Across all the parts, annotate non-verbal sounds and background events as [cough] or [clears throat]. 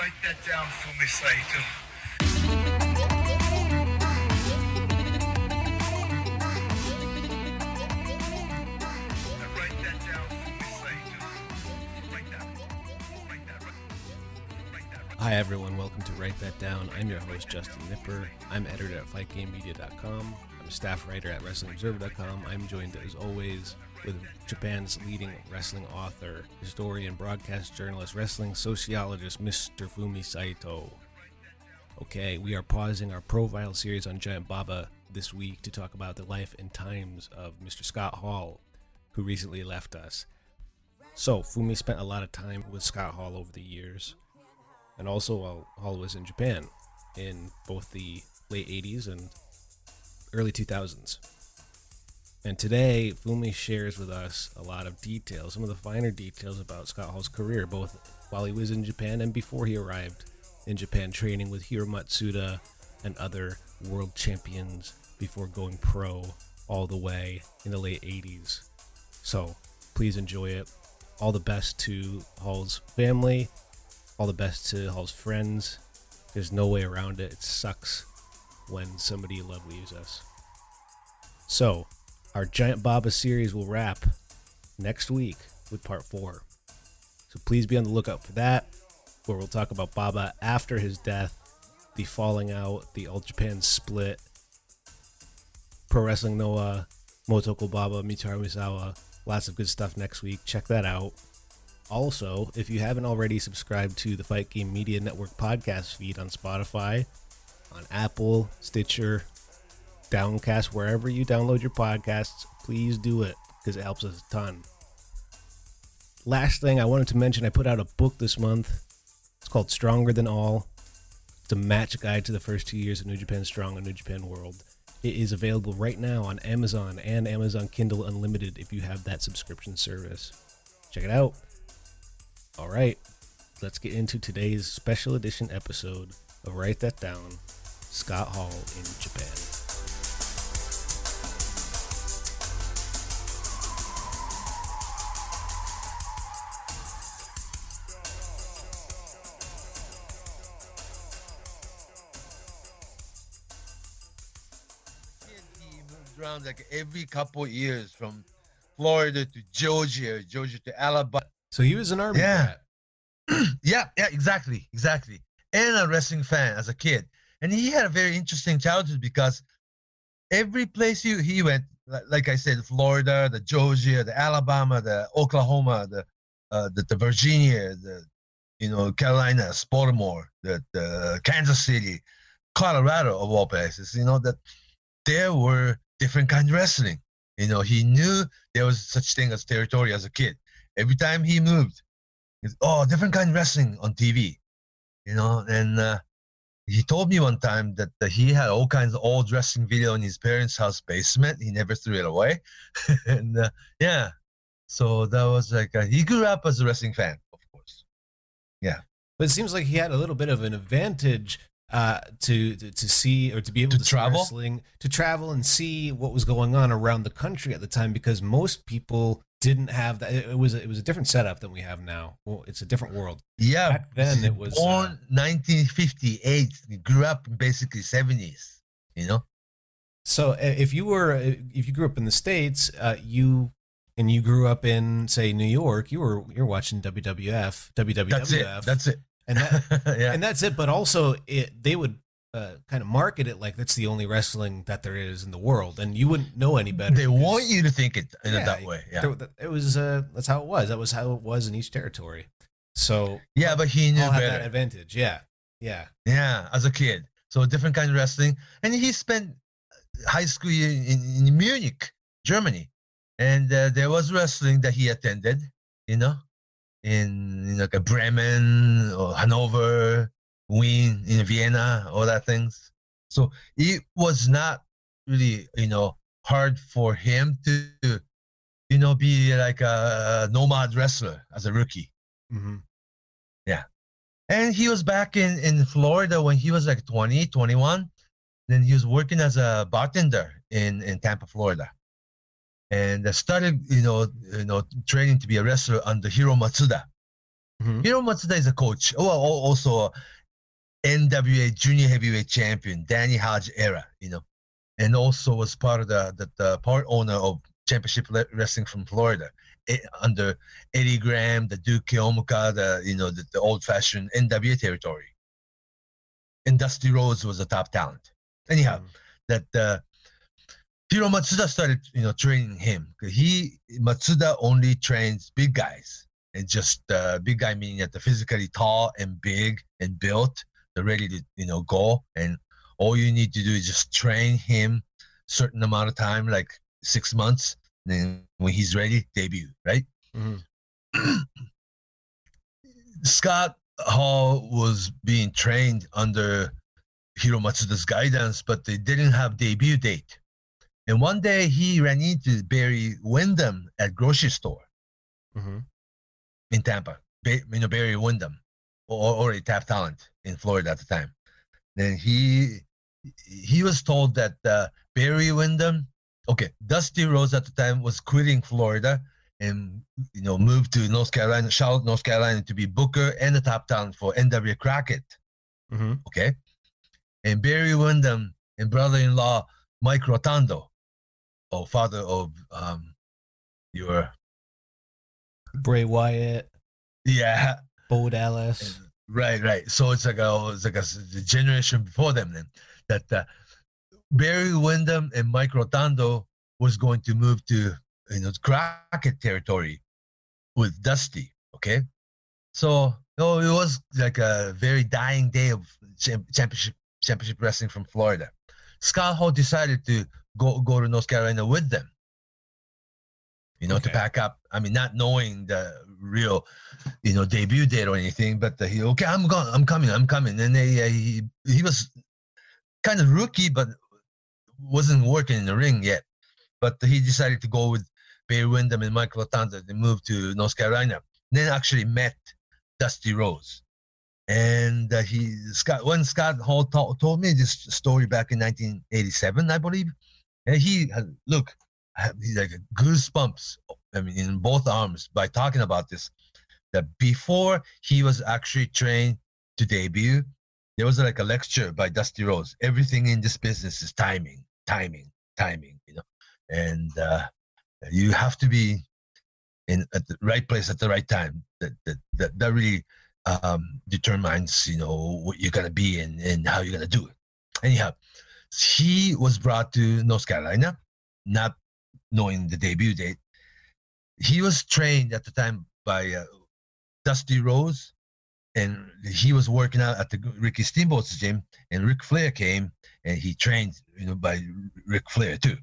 Write that down for me, that. Hi, everyone. Welcome to Write That Down. I'm your host, Justin Knipper. I'm editor at FightGameMedia.com. I'm a staff writer at WrestlingObserver.com. I'm joined, as always, with Japan's leading wrestling author, historian, broadcast journalist, wrestling sociologist, Mr. Fumi Saito. Okay, we are pausing our profile series on Giant Baba this week to talk about the life and times of Mr. Scott Hall, who recently left us. So, Fumi spent a lot of time with Scott Hall over the years and also while Hall was in Japan in both the late 80s and early 2000s. And today, Fumi shares with us a lot of details, some of the finer details about Scott Hall's career, both while he was in Japan and before he arrived in Japan, training with Hiro Matsuda and other world champions before going pro all the way in the late 80s. So, please enjoy it. All the best to Hall's family, all the best to Hall's friends. There's no way around it. It sucks when somebody you love leaves us. So, our Giant Baba series will wrap next week with part four. So please be on the lookout for that, where we'll talk about Baba after his death, the falling out, the All Japan split, Pro Wrestling Noah, Motoko Baba, Mitsuharu Misawa. Lots of good stuff next week. Check that out. Also, if you haven't already subscribed to the Fight Game Media Network podcast feed on Spotify, on Apple, Stitcher, Downcast, wherever you download your podcasts, please do it because it helps us a ton. Last thing I wanted to mention, I put out a book this month. It's called Stronger Than All. It's a match guide to the first two years of New Japan Strong and New Japan World. It is available right now on Amazon and Amazon Kindle Unlimited if you have that subscription service. Check it out. All right, let's get into today's special edition episode of Write That Down Scott Hall in Japan. Like every couple years from Florida to Georgia, Georgia to Alabama. So he was an army Yeah. [clears throat] yeah, yeah, exactly, exactly. And a wrestling fan as a kid. And he had a very interesting childhood because every place he, he went, like I said, Florida, the Georgia, the Alabama, the Oklahoma, the uh, the, the Virginia, the you know Carolina, Baltimore, the, the Kansas City, Colorado of all places. You know that there were different kind of wrestling. You know, he knew there was such thing as territory as a kid. Every time he moved, it's, oh, different kind of wrestling on TV. You know, and uh, he told me one time that, that he had all kinds of old wrestling video in his parents' house basement. He never threw it away. [laughs] and uh, yeah, so that was like, uh, he grew up as a wrestling fan, of course. Yeah. But it seems like he had a little bit of an advantage uh, to, to to see or to be able To to, travel? wrestling, to travel and see what was going on around the country at the time, because most people didn't have that. It was a, it was a different setup than we have now. Well, it's a different world. Yeah. Back then it was, Born uh, 1958. Grew up basically 70s, you know? So uh, if you were if you grew up in the states, uh, you and you grew up in say New York, you were you're watching WWF, WWF. That's it. That's it. And that [laughs] yeah. and that's it. But also, it they would uh, kind of market it like that's the only wrestling that there is in the world, and you wouldn't know any better. they want you to think it in Yeah, that way. Yeah. there- it was uh, that's how it was. That was how it was in each territory. So Yeah, but he knew that advantage. Yeah, yeah. Yeah, as a kid. So different kind of wrestling. And he spent high school year in, in Munich, Germany. And uh, there was wrestling that he attended, you know, in, in like a Bremen or Hanover, Wien, in Vienna, all that things. So it was not really, you know, hard for him to, you know, be like a nomad wrestler as a rookie. hmm Yeah. And he was back in, in Florida when he was like 20, 21. Then he was working as a bartender in, in Tampa, Florida. And I started, you know, you know, training to be a wrestler under Hiro Matsuda. hmm Hiro Matsuda is a coach. Oh, also NWA junior heavyweight champion, Danny Hodge era, you know, and also was part of the, the, the part owner of Championship Wrestling from Florida eh, under Eddie Graham, the Duke Keomuka, the, you know, the, the old fashioned NWA territory. And Dusty Rhodes was a top talent. Anyhow, that uh, Hiro Matsuda started, you know, training him. He Matsuda only trains big guys, and just uh, big guy meaning that they're physically tall and big and built. They're ready to, you know, go. And all you need to do is just train him certain amount of time, like six months. Then when he's ready, debut, right? hmm [clears throat] Scott Hall was being trained under Hiro Matsuda's guidance, but they didn't have debut date. And one day he ran into Barry Windham at grocery store hmm in Tampa. Ba- you know Barry Windham, or a tap talent in Florida at the time. Then he he was told that uh, Barry Windham, okay, Dusty Rhodes at the time was quitting Florida and you know moved to North Carolina, Charlotte, North Carolina, to be Booker and the top talent for NW Crockett. hmm Okay, and Barry Windham and brother-in-law Mike Rotondo, oh father of um your Bray Wyatt, yeah Bo Dallas. Right, right. So it's like a it's like a the generation before them then that uh, Barry Windham and Mike Rotondo was going to move to you know Crockett territory with Dusty. Okay, so no, it was like a very dying day of championship championship wrestling from Florida. Scott Hall decided to go go to North Carolina with them. You know, to pack up. I mean, not knowing the real you know debut date or anything but uh, he okay i'm going i'm coming i'm coming and they uh, he he was kind of rookie but wasn't working in the ring yet but he decided to go with Barry Windham and Michael Rotondo. They moved to North Carolina. Then actually met Dusty Rhodes. And uh, he Scott when Scott Hall to- told me this story back in 1987, I believe. And he look, he's like goosebumps. I mean, in both arms by talking about this. That before he was actually trained to debut, there was like a lecture by Dusty Rhodes. Everything in this business is timing, timing, timing. You know, and uh, you have to be in at the right place at the right time. That that that, that really um, determines you know what you're gonna be and and how you're gonna do it. Anyhow, he was brought to North Carolina, not knowing the debut date. He was trained at the time by uh, Dusty Rhodes, and he was working out at the Ricky Steamboat's gym. And Ric Flair came, and he trained, you know, by Ric Flair too.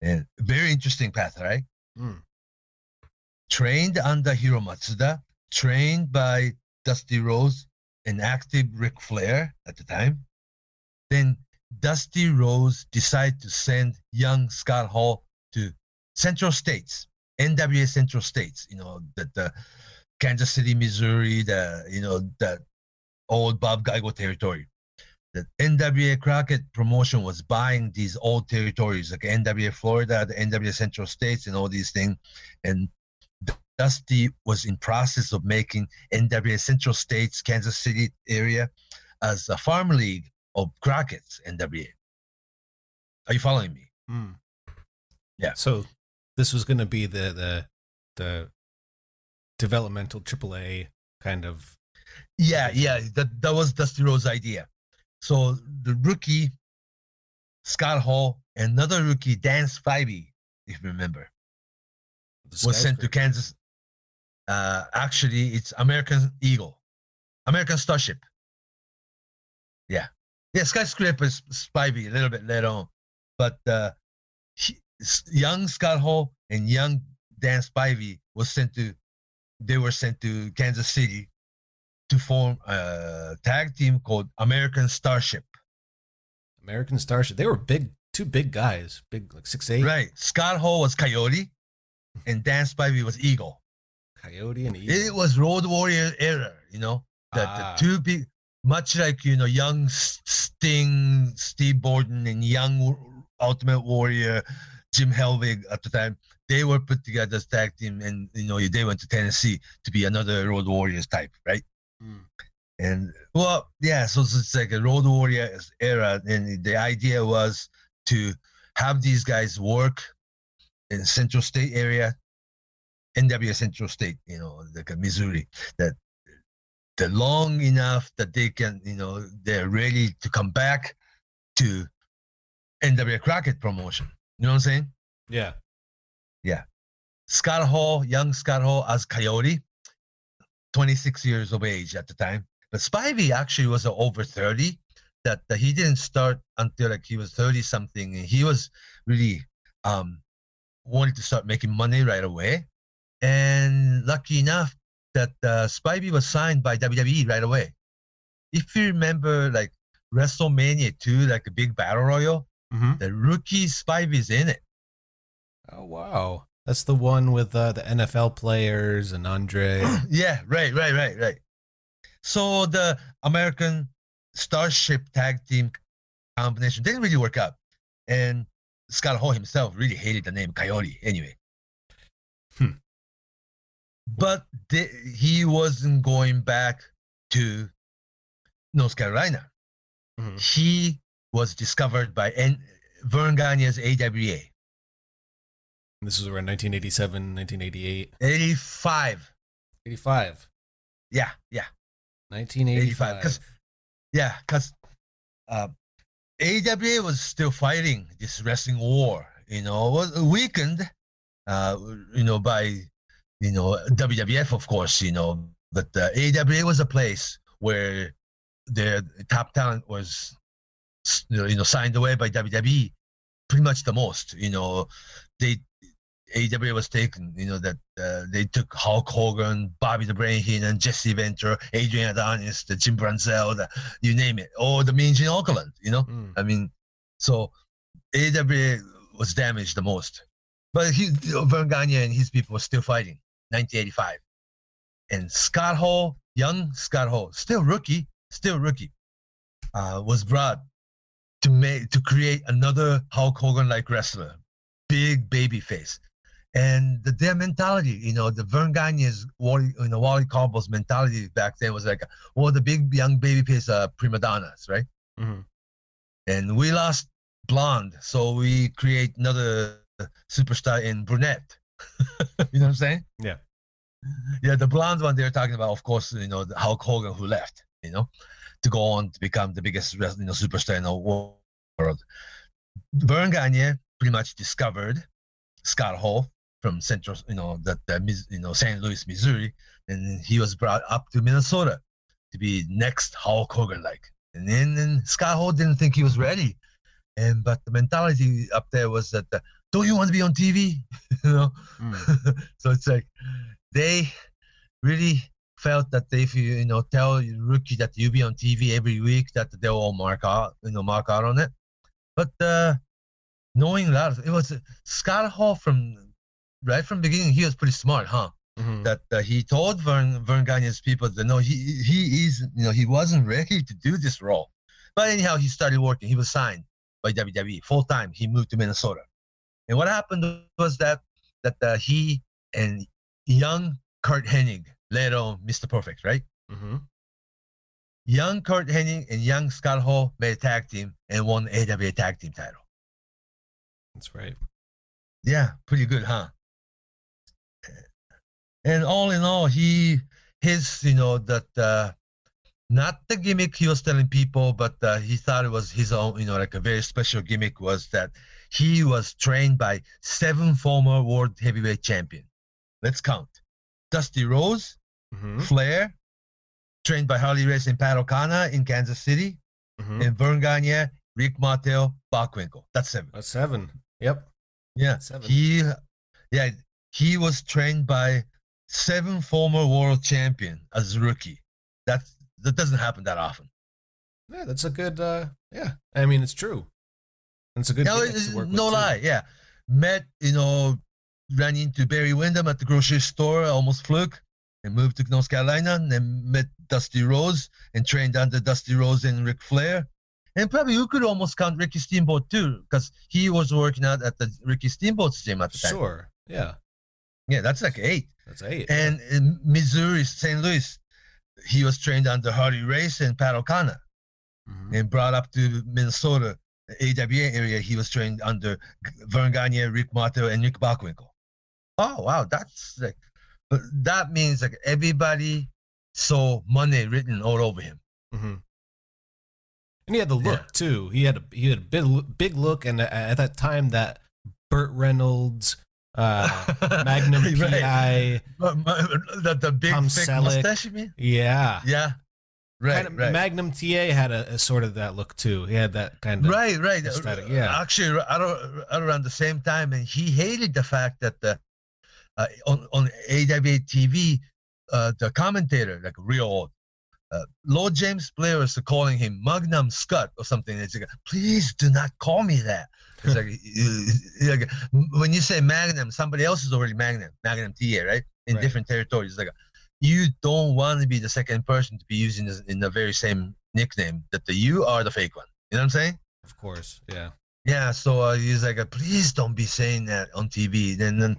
And very interesting path, right? Mm. Trained under Hiro Matsuda, trained by Dusty Rhodes, and active Ric Flair at the time. Then Dusty Rhodes decided to send young Scott Hall to Central States, NWA Central States. You know that the Kansas City, Missouri, the you know the old Bob Geigel territory. The NWA Crockett promotion was buying these old territories like NWA Florida, the NWA Central States, and all these things. And Dusty was in process of making NWA Central States, Kansas City area as a farm league of Crockett's NWA. Are you following me? Mm. Yeah. So this was going to be the the the developmental AAA kind of Yeah, yeah, that that was Dusty Rhodes' idea. So the rookie Scott Hall, another rookie Dan Spivey, if you remember, was sent to. Kansas. Uh, actually, it's American Eagle, American Starship. Yeah, yeah, skyscraper is Spivey a little bit later on, but uh, he, young Scott Hall and young Dan Spivey was sent to. They were sent to Kansas City to form a tag team called American Starship. American Starship. They were big, two big guys, big like six eight. Right. Scott Hall was Coyote, and Dan Spivey was Eagle. Coyote and Eagle. It was Road Warrior era, you know. That Ah. the two big, much like you know, young Sting, Steve Borden, and young Ultimate Warrior, Jim Hellwig at the time. They were put together as tag team, and you know they went to Tennessee to be another Road Warriors type, right? Mm. And well, yeah, so it's like a Road Warriors era, and the idea was to have these guys work in Central State area, NWA Central State, you know, like a Missouri, that they're long enough that they can, you know, they're ready to come back to NWA Crockett promotion. You know what I'm saying? Yeah. Yeah. Scott Hall, young Scott Hall as Coyote, 26 years of age at the time. But Spivey actually was over 30. That, that he didn't start until like he was 30 something, and he was really um wanted to start making money right away. And lucky enough that uh, Spivey was signed by WWE right away. If you remember, like WrestleMania 2, like a big battle royal, Mm-hmm. the rookie Spivey's in it. Oh wow, that's the one with uh, the NFL players and Andre. [clears throat] yeah, right, right, right, right. So the American Starship Tag Team combination didn't really work out, and Scott Hall himself really hated the name Coyote anyway. Hmm. But the, he wasn't going back to North Carolina. Mhm. He was discovered by N- Vern Gagne's AWA, This was around 1987, 1988, 85. 85, Yeah, yeah. 1985. 'cause- Yeah, because uh, AWA was still fighting this wrestling war. You know, was weakened, uh, you know, by you know WWF, of course. You know, but uh, AWA was a place where their top talent was, you know, signed away by WWE, pretty much the most. You know, they AWA was taken. You know that uh, they took Hulk Hogan, Bobby the Brain Heenan, Jesse Ventura, Adrian Adonis, the Jim Brunzell, the, you name it, or the Mean Gene Okerlund. You know, Mm. I mean, so AWA was damaged the most, but he, Vern Gagne and his people were still fighting. 1985, and Scott Hall, young Scott Hall, still rookie, still rookie, uh, was brought to make to create another Hulk Hogan like wrestler, big baby face. And the, their mentality, you know, the Vern Gagne's, Wally, you know, Wally Karbo's mentality back then was like, well, the big young baby face uh, prima donnas, right? Mhm. And we lost blonde, so we create another superstar in brunette. [laughs] you know what I'm saying? Yeah. Yeah, the blonde one they're talking about, of course, you know, Hulk Hogan who left, you know, to go on to become the biggest you know, superstar in the wo- world. Vern Gagne pretty much discovered Scott Hall from Central, you know, that you know St. Louis, Missouri, and he was brought up to Minnesota to be next Hulk Hogan like. And then and Scott Hall didn't think he was ready, and but the mentality up there was that uh, don't you want to be on TV, [laughs] you know? Mm. [laughs] so it's like they really felt that if you you know tell rookie that you be on TV every week that they'll all mark out you know mark out on it. But uh, knowing that it was Scott Hall from right from the beginning he was pretty smart, huh? Mhm. That uh, he told Vern Vern Gagne's people that no he he is you know he wasn't ready to do this role. But anyhow he started working. He was signed by WWE full time. He moved to Minnesota. And what happened was that that uh, he and young Curt Hennig later on Mr. Perfect, right? Mhm. Young Curt Hennig and young Scott Hall made a tag team and won the AWA tag team title. That's right. Yeah, pretty good, huh? And all in all, he his you know that uh, not the gimmick he was telling people, but uh, he thought it was his own, you know, like a very special gimmick was that he was trained by seven former world heavyweight champion. Let's count. Dusty Rhodes, Mm-hmm. Flair, trained by Harley Race and Pat O'Connor in Kansas City, Mm-hmm. and Vern Gagne, Rick Martel, Bockwinkel. That's seven. That's seven. Yep. Yeah. Seven. He, yeah, he was trained by seven former world champion as a rookie. That's that doesn't happen that often. Yeah, that's a good. uh Yeah, I mean it's true. It's a good. No, gimmick to it's- work with, no too. lie. Yeah, met you know, ran into Barry Windham at the grocery store, almost fluke, and moved to North Carolina. And then met Dusty Rhodes and trained under Dusty Rhodes and Ric Flair. And probably you could almost count Ricky Steamboat too, because he was working out at the Ricky Steamboat's gym at the time. Sure. Yeah, Yeah, that's like eight. that's eight. And in Missouri, St. Louis, he was trained under Harley Race and Pat O'Connor. Mhm. and brought up to Minnesota, AWA area. He was trained under Vern Gagne, Rick Martel, and Nick Bockwinkel. Oh wow, that's like, but that means like everybody saw money written all over him. Mhm. And he had the Yeah. look too. He had a he had a big big look, and at that time, that Burt Reynolds, uh, [laughs] Magnum Right. [laughs] PI, the, the big Tom thick Selleck. mustache, you mean? yeah, Yeah, right, kind of, right. Magnum TA had a, a sort of that look too. He had that kind of right, right. aesthetic, yeah. Actually, around the same time, and he hated the fact that the uh, on on AWA TV, uh, the commentator, like real old, uh, Lord James Blears was calling him Magnum Scott or something. It's like, please do not call me that. It's like, [laughs] like when you say Magnum, somebody else is already Magnum, Magnum TA, right? In Right. different territories. It's like you don't want to be the second person to be using this in the very same nickname that the you are the fake one. You know what I'm saying? of course, yeah. Yeah, so uh, he's like, please don't be saying that on TV. And then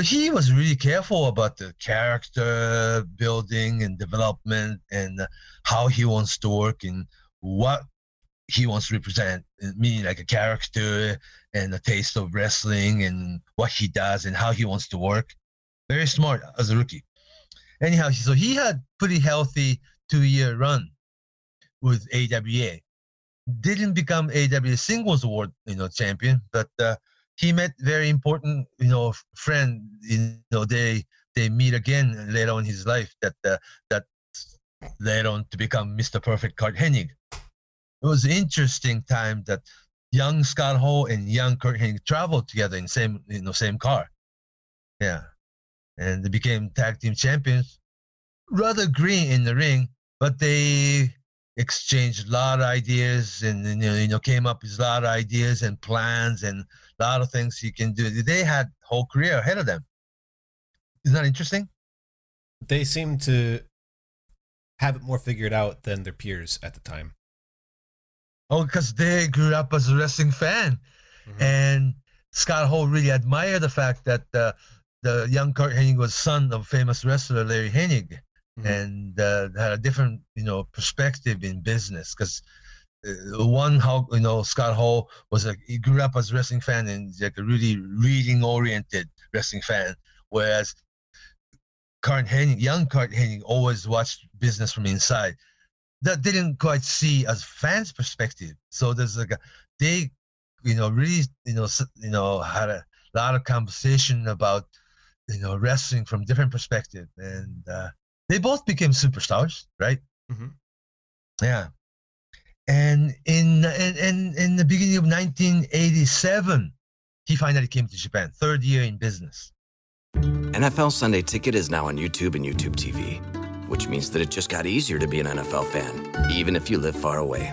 he was really careful about the character building and development and uh, how he wants to work and what he wants to represent, meaning like a character and a taste of wrestling and what he does and how he wants to work. Very smart as a rookie. Anyhow, so he had pretty healthy two-year run with AWA didn't become AWA singles award, you know, champion, but uh, he met very important, you know, friend. You know, they they meet again later on in his life. That uh, that later on to become Mr. Perfect Curt Hennig. It was interesting time that young Scott Hall and young Curt Hennig traveled together in same you know same car. Yeah, and they became tag team champions. Rather green in the ring, but they exchanged a lot of ideas and you know, you know came up with a lot of ideas and plans and a lot of things you can do. They had whole career ahead of them. Isn't that interesting? They seem to have it more figured out than their peers at the time. Oh, because they grew up as a wrestling fan, Mhm. and Scott Hall really admired the fact that uh, the young Curt Hennig was son of famous wrestler Larry Hennig, Mhm. and uh, had a different you know perspective in business because. Uh, one how you know Scott Hall was like he grew up as a wrestling fan and like a really reading oriented wrestling fan, whereas Curt Hennig, young Curt Hennig, always watched business from inside. That didn't quite see as fans' perspective. So there's like a they, you know, really you know you know had a lot of conversation about you know wrestling from different perspective, and uh, they both became superstars, right? Mhm. Yeah. And in, in in in the beginning of 1987, he finally came to Japan. Third year in business. NFL Sunday Ticket is now on YouTube and YouTube TV, which means that it just got easier to be an NFL fan, even if you live far away.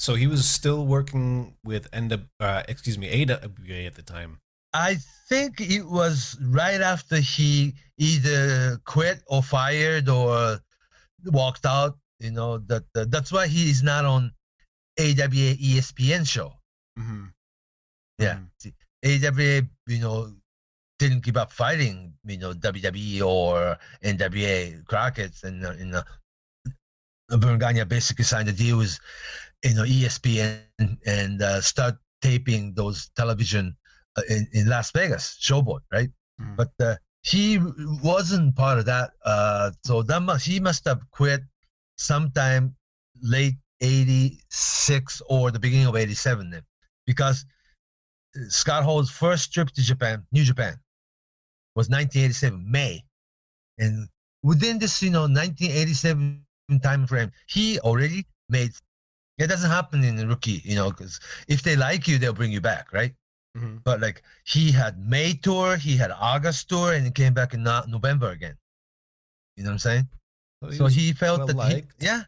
So he was still working with NW, uh, excuse me, AWA at the time. I think it was right after he either quit or fired or walked out. You know that, that that's why he is not on AWA ESPN show. Mm-hmm. Yeah, See, AWA, you know, didn't give up fighting. You know, WWE or NWA Crockett's, and uh, in uh, basically signed a deal with you know ESPN and uh, start taping those television uh, in, in Las Vegas showboat, right? Mhm. But uh, he wasn't part of that, uh, so that must, he must have quit sometime late '86 or the beginning of '87 then, because uh, Scott Hall's first trip to Japan, New Japan, was 1987 May, and within this you know 1987 time frame, he already made. It doesn't happen in a rookie, you know, because if they like you, they'll bring you back, right? Mm-hmm. But like he had May tour, he had August tour, and he came back in November again. You know what I'm saying? so was he felt that he, yeah,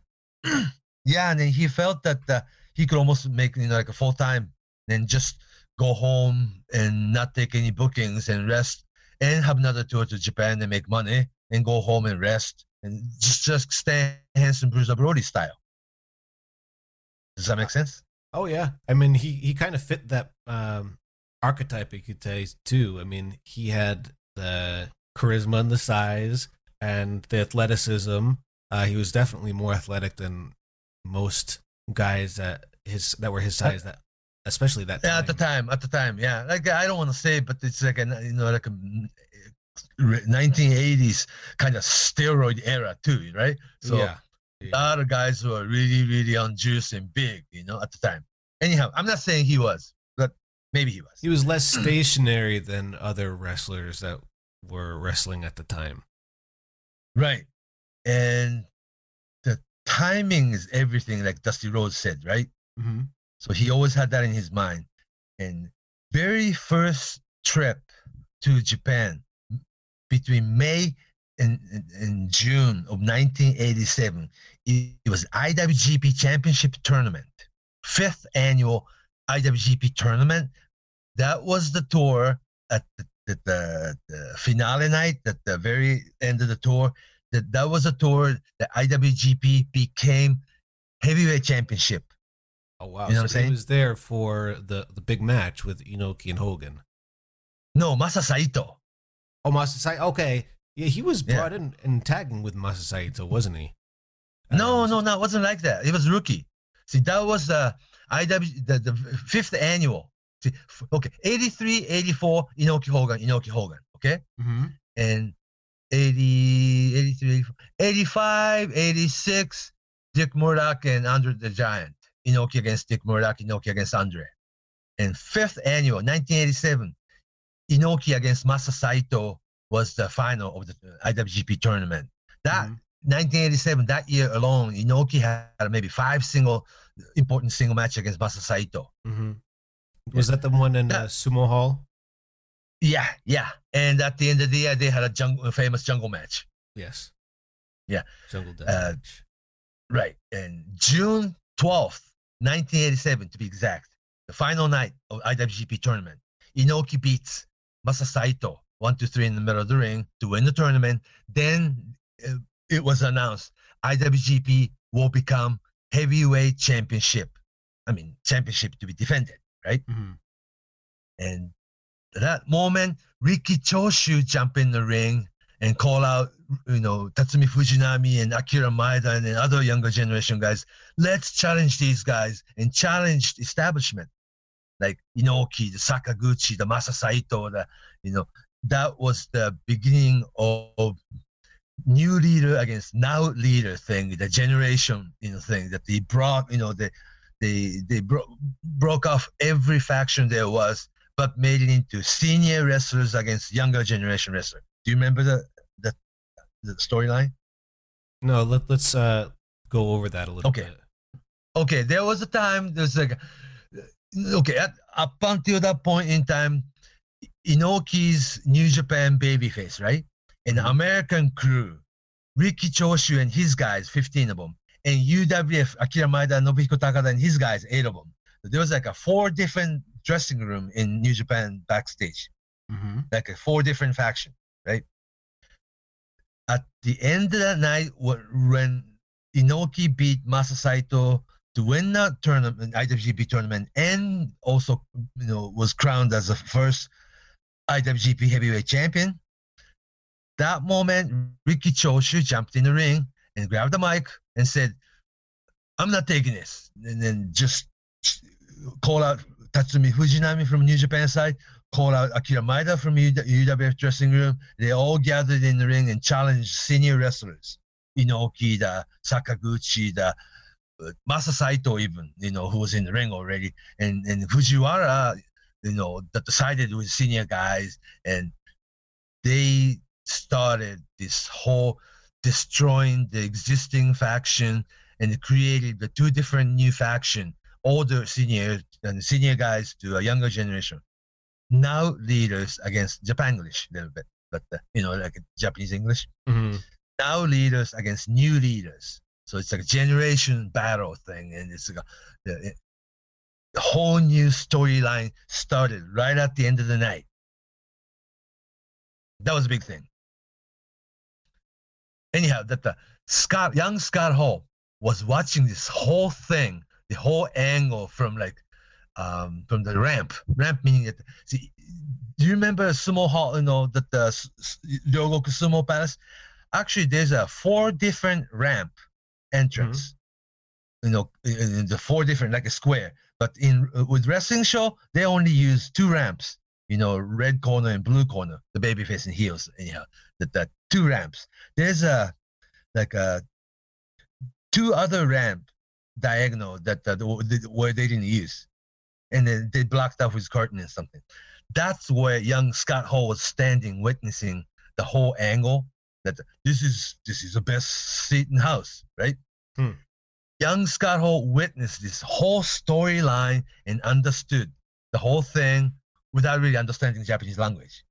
[clears throat] yeah, and then he felt that uh, he could almost make you know like a full time, then just go home and not take any bookings and rest, and have another tour to Japan and make money, and go home and rest, and just just stay handsome Bruiser Brody style. Does that make sense? Oh yeah, I mean he he kind of fit that um, archetype, you could say too. I mean he had the charisma and the size and the athleticism. Uh, he was definitely more athletic than most guys that his that were his size. That especially that Yeah, at the time. time, at the time, yeah. Like I don't want to say, but it's like a you know like a 1980s kind of steroid era too, right? So yeah, a lot of guys who are really, really on juice and big, you know, at the time. Anyhow, I'm not saying he was, but maybe he was. he was less stationary than other wrestlers that were wrestling at the time. Right. And the timing is everything, like Dusty Rhodes said, right? Mm-hmm. So he always had that in his mind. And very first trip to Japan between May and, and June of 1987, it, it was IWGP Championship Tournament, fifth annual IWGP tournament. That was the tour at the, the, the, the finale night, at the very end of the tour. That, that was a tour that IWGP became heavyweight championship. Oh wow! You know what so I'm he was there for the the big match with Inoki and Hogan. No, Masa Saito. Oh, Masasai. Okay, yeah, he was Yeah. brought in and tagging with Masasaito, wasn't he? No, Um, no, no, it wasn't like that. It was rookie. See, that was the IW, the, the fifth annual. See, f- okay, 83, 84, Inoki Hogan, Inoki Hogan, okay? mhm. And 80, 83, 84, 85, 86, Dick Murdoch and Andre the Giant. Inoki against Dick Murdoch, Inoki against Andre. And fifth annual, 1987, Inoki against Masa Saito was the final of the IWGP tournament. That Mhm. 1987, that year alone, Inoki had maybe five single important single match against Masa Saito. Mhm. Was that the one in uh, Sumo Hall? Yeah, yeah. And at the end of the year, they had a, jungle, a famous jungle match. Yes. Yeah. Jungle Death Uh, match. Right. And June 12th, 1987, to be exact, the final night of IWGP tournament, Inoki beats Masa Saito, one, two, three in the middle of the ring to win the tournament. Then uh, it was announced IWGP will become heavyweight championship. I mean, championship to be defended, right? Mhm. And that moment, Riki Choshu jump in the ring and call out, you know, Tatsumi Fujinami and Akira Maeda and other younger generation guys. Let's challenge these guys and challenge the establishment. Like Inoki, the Sakaguchi, the Masa Saito, the, you know, that was the beginning of new leader against now leader thing, the generation, you know, thing that they brought, you know, the they they bro- broke off every faction there was, but made it into senior wrestlers against younger generation wrestler. Do you remember the the, the storyline? No, let, let's uh, go over that a little Okay. bit. okay, there was a time there's like okay, at, up until that point in time, Inoki's New Japan babyface, right? An American crew, Riki Choshu and his guys, 15 of them, and UWF, Akira Maeda, Nobuhiko Takada and his guys, eight of them. There was like a four different dressing room in New Japan backstage, Mm-hmm. like a four different faction, right? At the end of that night, when Inoki beat Masa Saito to win that tournament, IWGP tournament, and also you know was crowned as the first IWGP Heavyweight Champion. That moment, Riki Choshu jumped in the ring and grabbed the mic and said, "I'm not taking this," and then just call out Tatsumi Fujinami from New Japan side, call out Akira Maeda from UWF dressing room. They all gathered in the ring and challenged senior wrestlers, Inoki, the Sakaguchi, the uh, Masa Saito even, you know, who was in the ring already, and and Fujiwara, you know, that decided with senior guys, and they started this whole destroying the existing faction and created the two different new faction, older senior and senior guys to a younger generation. Now leaders against Japanglish a little bit, but uh, you know, like Japanese English Mm-hmm. now leaders against new leaders. So it's like a generation battle thing, and it's like a, whole new storyline started right at the end of the night. That was a big thing. Anyhow, that the Scott, young Scott Hall was watching this whole thing, the whole angle from like um, from the ramp. Ramp meaning that. See, do you remember Sumo Hall? You know that the Ryogoku Sumo Palace actually there's a four different ramp entrance you know in, the four different like a square but in uh, with wrestling show they only use two ramps you know red corner and blue corner the baby face and heels anyhow that that two ramps there's a like a two other ramp diagonal that, that where they didn't use and then they blocked off with curtain and something that's where young scott hall was standing witnessing the whole angle that this is this is the best seat in house, right? Hmm. Young Scott Hall witnessed this whole storyline and understood the whole thing without really understanding Japanese language.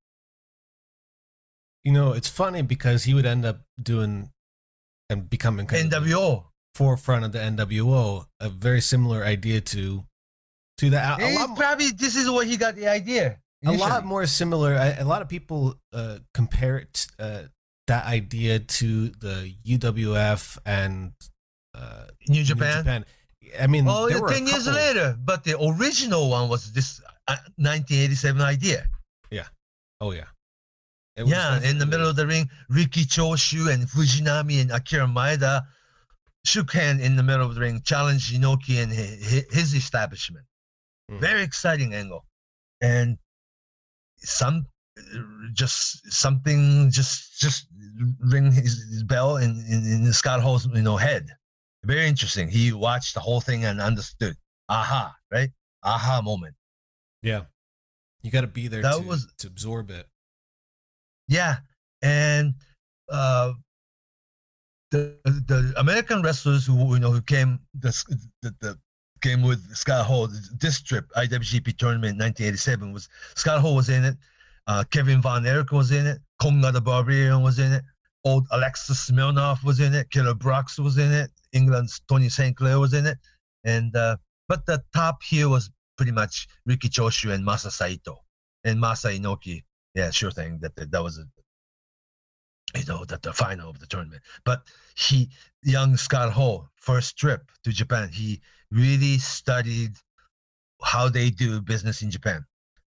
You know, it's funny because he would end up doing and becoming kind of the NWO. forefront of the NWO, a very similar idea to to the a, lot probably this is where he got the idea. a lot more similar. I, a lot of people uh, compare it uh, that idea to the UWF and uh, New Japan. I mean, Oh, there yeah, were a ten years later, but the original one was this uh, 1987 idea. Yeah. Oh yeah, It was Yeah, in the middle of the ring, Riki Choshu and Fujinami and Akira Maeda shook hand in the middle of the ring, challenged Inoki and his, establishment. Mhm. Very exciting angle, and some just something just just ring his, his bell in, in in Scott Hall's you know head. Very interesting. He watched the whole thing and understood. Aha, right? Aha moment. Yeah, you got to be there That to, was- to absorb it. Yeah, and uh, the the American wrestlers who you know who came the the, the came with Scott Hall this trip IWGP tournament in 1987 was Scott Hall was in it, uh, Kevin Von Erich was in it, Konga the Barbarian was in it, old Alexis Smirnoff was in it, Killer Brooks was in it, England's Tony St. Clair was in it, and uh, but the top here was pretty much Riki Choshu and Masa Saito and Masa Inoki yeah, sure thing. That that, that was a, you know, that the final of the tournament. But he, young Scott Hall, first trip to Japan, he really studied how they do business in Japan.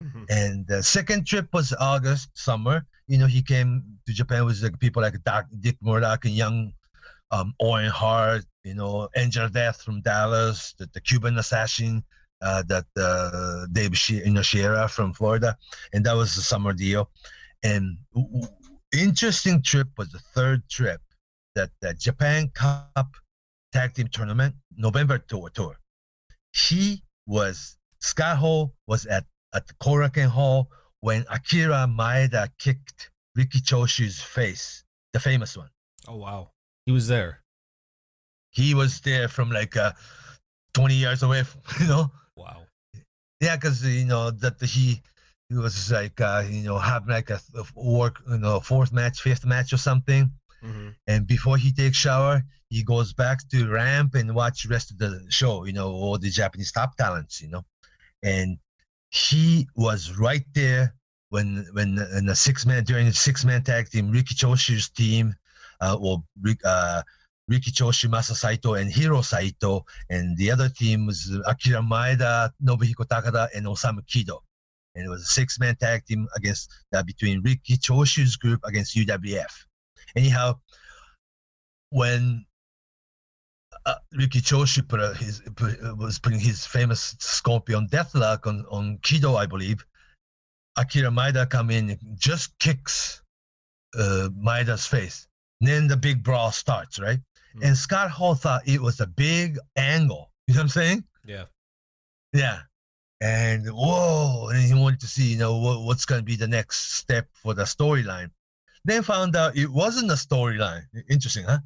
Mhm. And the second trip was August, summer. You know, he came to Japan with like people like Doc, Dick Murdoch and young um, Owen Hart, you know, Angel Death from Dallas, the, the Cuban assassin, uh, that uh, Dave She- you know, Shiera from Florida. And that was the summer deal. And w- interesting trip was the third trip that the Japan Cup Tag Team Tournament, November tour tour. he was Scott Hall was at at the Korakuen Hall when Akira Maeda kicked Riki Choshu's face, the famous one. Oh wow, he was there. He was there from like uh, 20 yards away, [laughs] you know. Wow. Yeah, because you know that he he was like uh, you know having like a, a work you know fourth match, fifth match or something, Mhm. and before he takes shower, he goes back to ramp and watch rest of the show. You know all the Japanese top talents. You know, and he was right there when when in the six man during the six man tag team, Riki Choshu's team, uh, Rik- uh, Riki Choshu, Masa Saito, and Hiro Saito, and the other team was Akira Maeda, Nobuhiko Takada, and Osamu Kido. And it was a six man tag team against uh, between Riki Choshu's group against UWF. Anyhow, when uh, Riki Choshu put a, his put, uh, was putting his famous Scorpion Deathlock on on Kido, I believe. Akira Maeda come in just kicks uh, Maeda's face. Then the big brawl starts, right? Hmm. And Scott Hall thought it was a big angle. You know what I'm saying? Yeah. Yeah. And whoa, and he wanted to see, you know, what, what's going to be the next step for the storyline. Then found out it wasn't a storyline. Interesting, huh?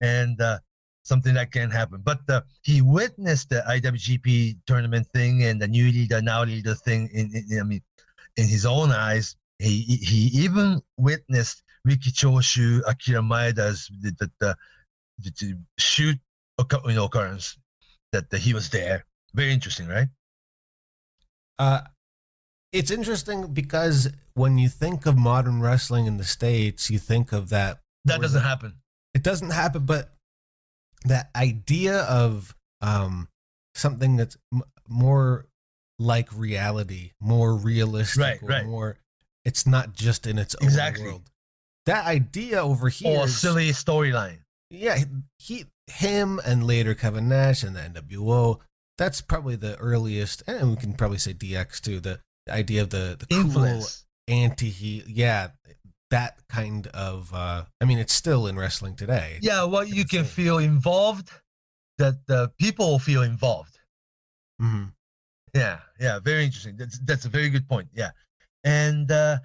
And uh, something that can happen. But uh, he witnessed the IWGP tournament thing and the new leader, now leader thing. In, in, I mean, in his own eyes, he he even witnessed Riki Choshu, Akira Maeda's the the, the, the, shoot occur- you know, occurrence that, that he was there. Very interesting, right? Uh, it's interesting because when you think of modern wrestling in the states, you think of that. That doesn't it? happen. It doesn't happen, but that idea of um, something that's m- more like reality, more realistic, Right, or right. more. It's not just in its own Exactly. world. That idea over here, Or is- silly storyline. yeah, he, him, and later Kevin Nash and the NWO. That's probably the earliest, and we can probably say DX too. The, the idea of the the cool anti heel, yeah, that kind of. uh I mean, it's still in wrestling today. Yeah, well you can feel involved, that the people feel involved. Mhm. Yeah, yeah, very interesting. That's that's a very good point. Yeah, and uh,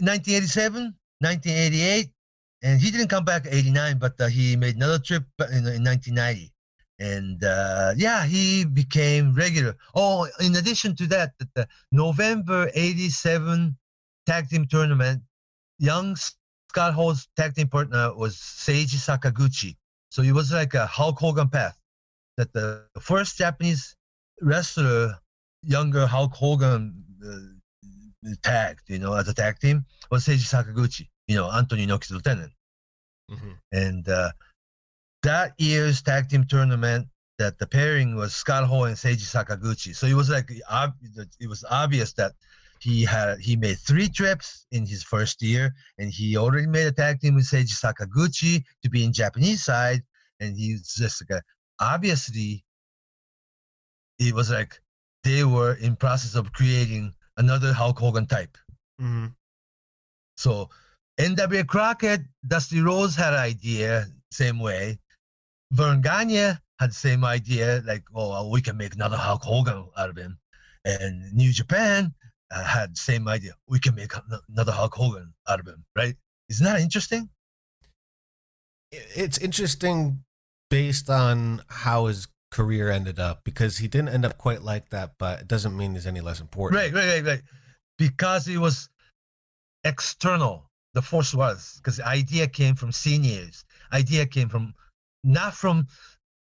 1987, 1988, and he didn't come back 89, but uh, he made another trip in, in 1990, and uh, yeah, he became regular. Oh, in addition to that, the November 87 tag team tournament, young Scott Hall's tag team partner was Seiji Sakaguchi. So it was like a Hulk Hogan path. That the first Japanese wrestler, younger Hulk Hogan, uh, tagged, you know, as a tag team was Seiji Sakaguchi, you know, Antonio Inoki's lieutenant. Mhm. And uh, that year's tag team tournament, that the pairing was Scott Hall and Seiji Sakaguchi. So it was like it was obvious that he had he made three trips in his first year, and he already made a tag team with Seiji Sakaguchi to be in Japanese side, and he's just like a, obviously it was like they were in process of creating another Hulk Hogan type. Mhm. So NWA Crockett, Dusty Rhodes had an idea, same way. Verne Gagne had the same idea, like, oh, we can make another Hulk Hogan out of him. And New Japan uh, had [laughs] the same idea. We can make another Hulk Hogan out of him, right? Isn't that interesting? It's interesting based on how his career ended up because he didn't end up quite like that, but it doesn't mean he's any less important. Right, right, right, right. Because it was external. The force was because the idea came from seniors. Idea came from not from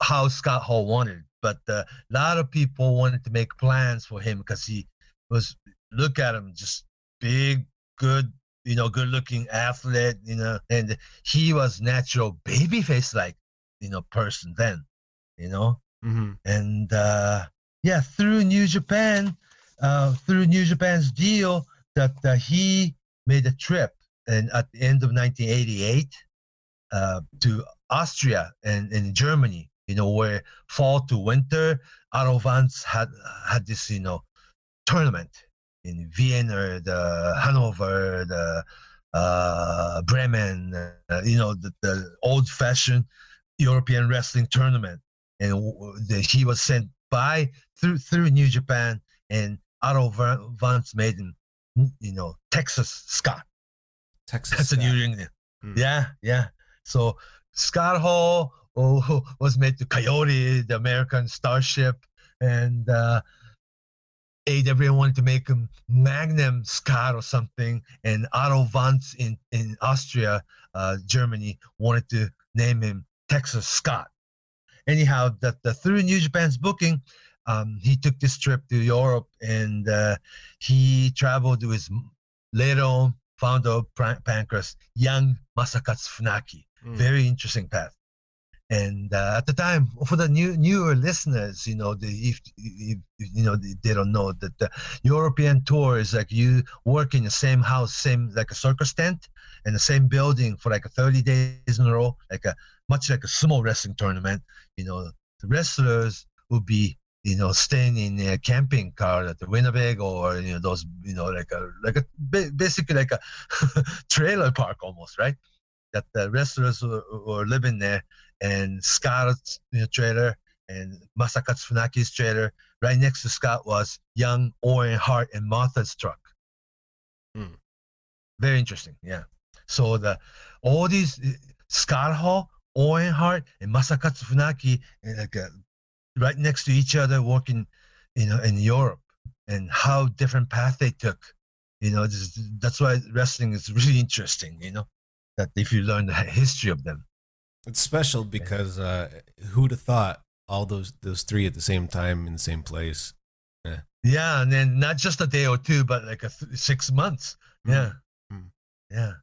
how Scott Hall wanted, but a lot of people wanted to make plans for him because he was look at him just big, good, you know, good-looking athlete, you know, and he was natural babyface like, you know, person then, you know? Hmm and uh, yeah, through New Japan, uh, through New Japan's deal, that uh, he made a trip, and at the end of 1988, uh, to Austria and in Germany, you know, where fall to winter, Otto had had this, you know, tournament in Vienna, the Hanover, the uh, Bremen, uh, you know, the, the old-fashioned European wrestling tournament and the, he was sent by through through New Japan, and Otto Va- Wanz made him, you know, Texas Scott. Texas. That's a new ring name. Hmm. Yeah, yeah. So Scott Hall oh, [laughs] was made to Coyote, the American Starship, and uh, AWA wanted to make him Magnum Scott or something, and Otto Wanz in in Austria, uh, Germany wanted to name him Texas Scott. Anyhow, that the through New Japan's booking, um, he took this trip to Europe and uh, he traveled with later on founder of Pancrase, young Masakatsu Funaki. Mm. Very interesting path. And uh, at the time, for the new newer listeners, you know, the, if, if you know they, don't know that the European tour is like you work in the same house, same like a circus tent, in the same building for like a 30 days in a row, like a much like a small wrestling tournament. You know, the wrestlers would be you know staying in a camping car at the Winnebago or you know those you know like a like a basically like a [laughs] trailer park almost right that the wrestlers were, were living there and Scott's you know, trailer and Masakatsu Funaki's trailer. Right next to Scott was young Owen Hart and Martha's truck. Hmm. very interesting yeah. So the all these uh, Scott Hall Owen Hart and Masakatsu Funaki and like uh, right next to each other working you know in Europe and how different path they took. You know this, that's why wrestling is really interesting you know that if you learn the history of them It's special because uh, who'd have thought all those those three at the same time in the same place? yeah. And then not just a day or two but like a th- six months. Yeah. Mm. yeah.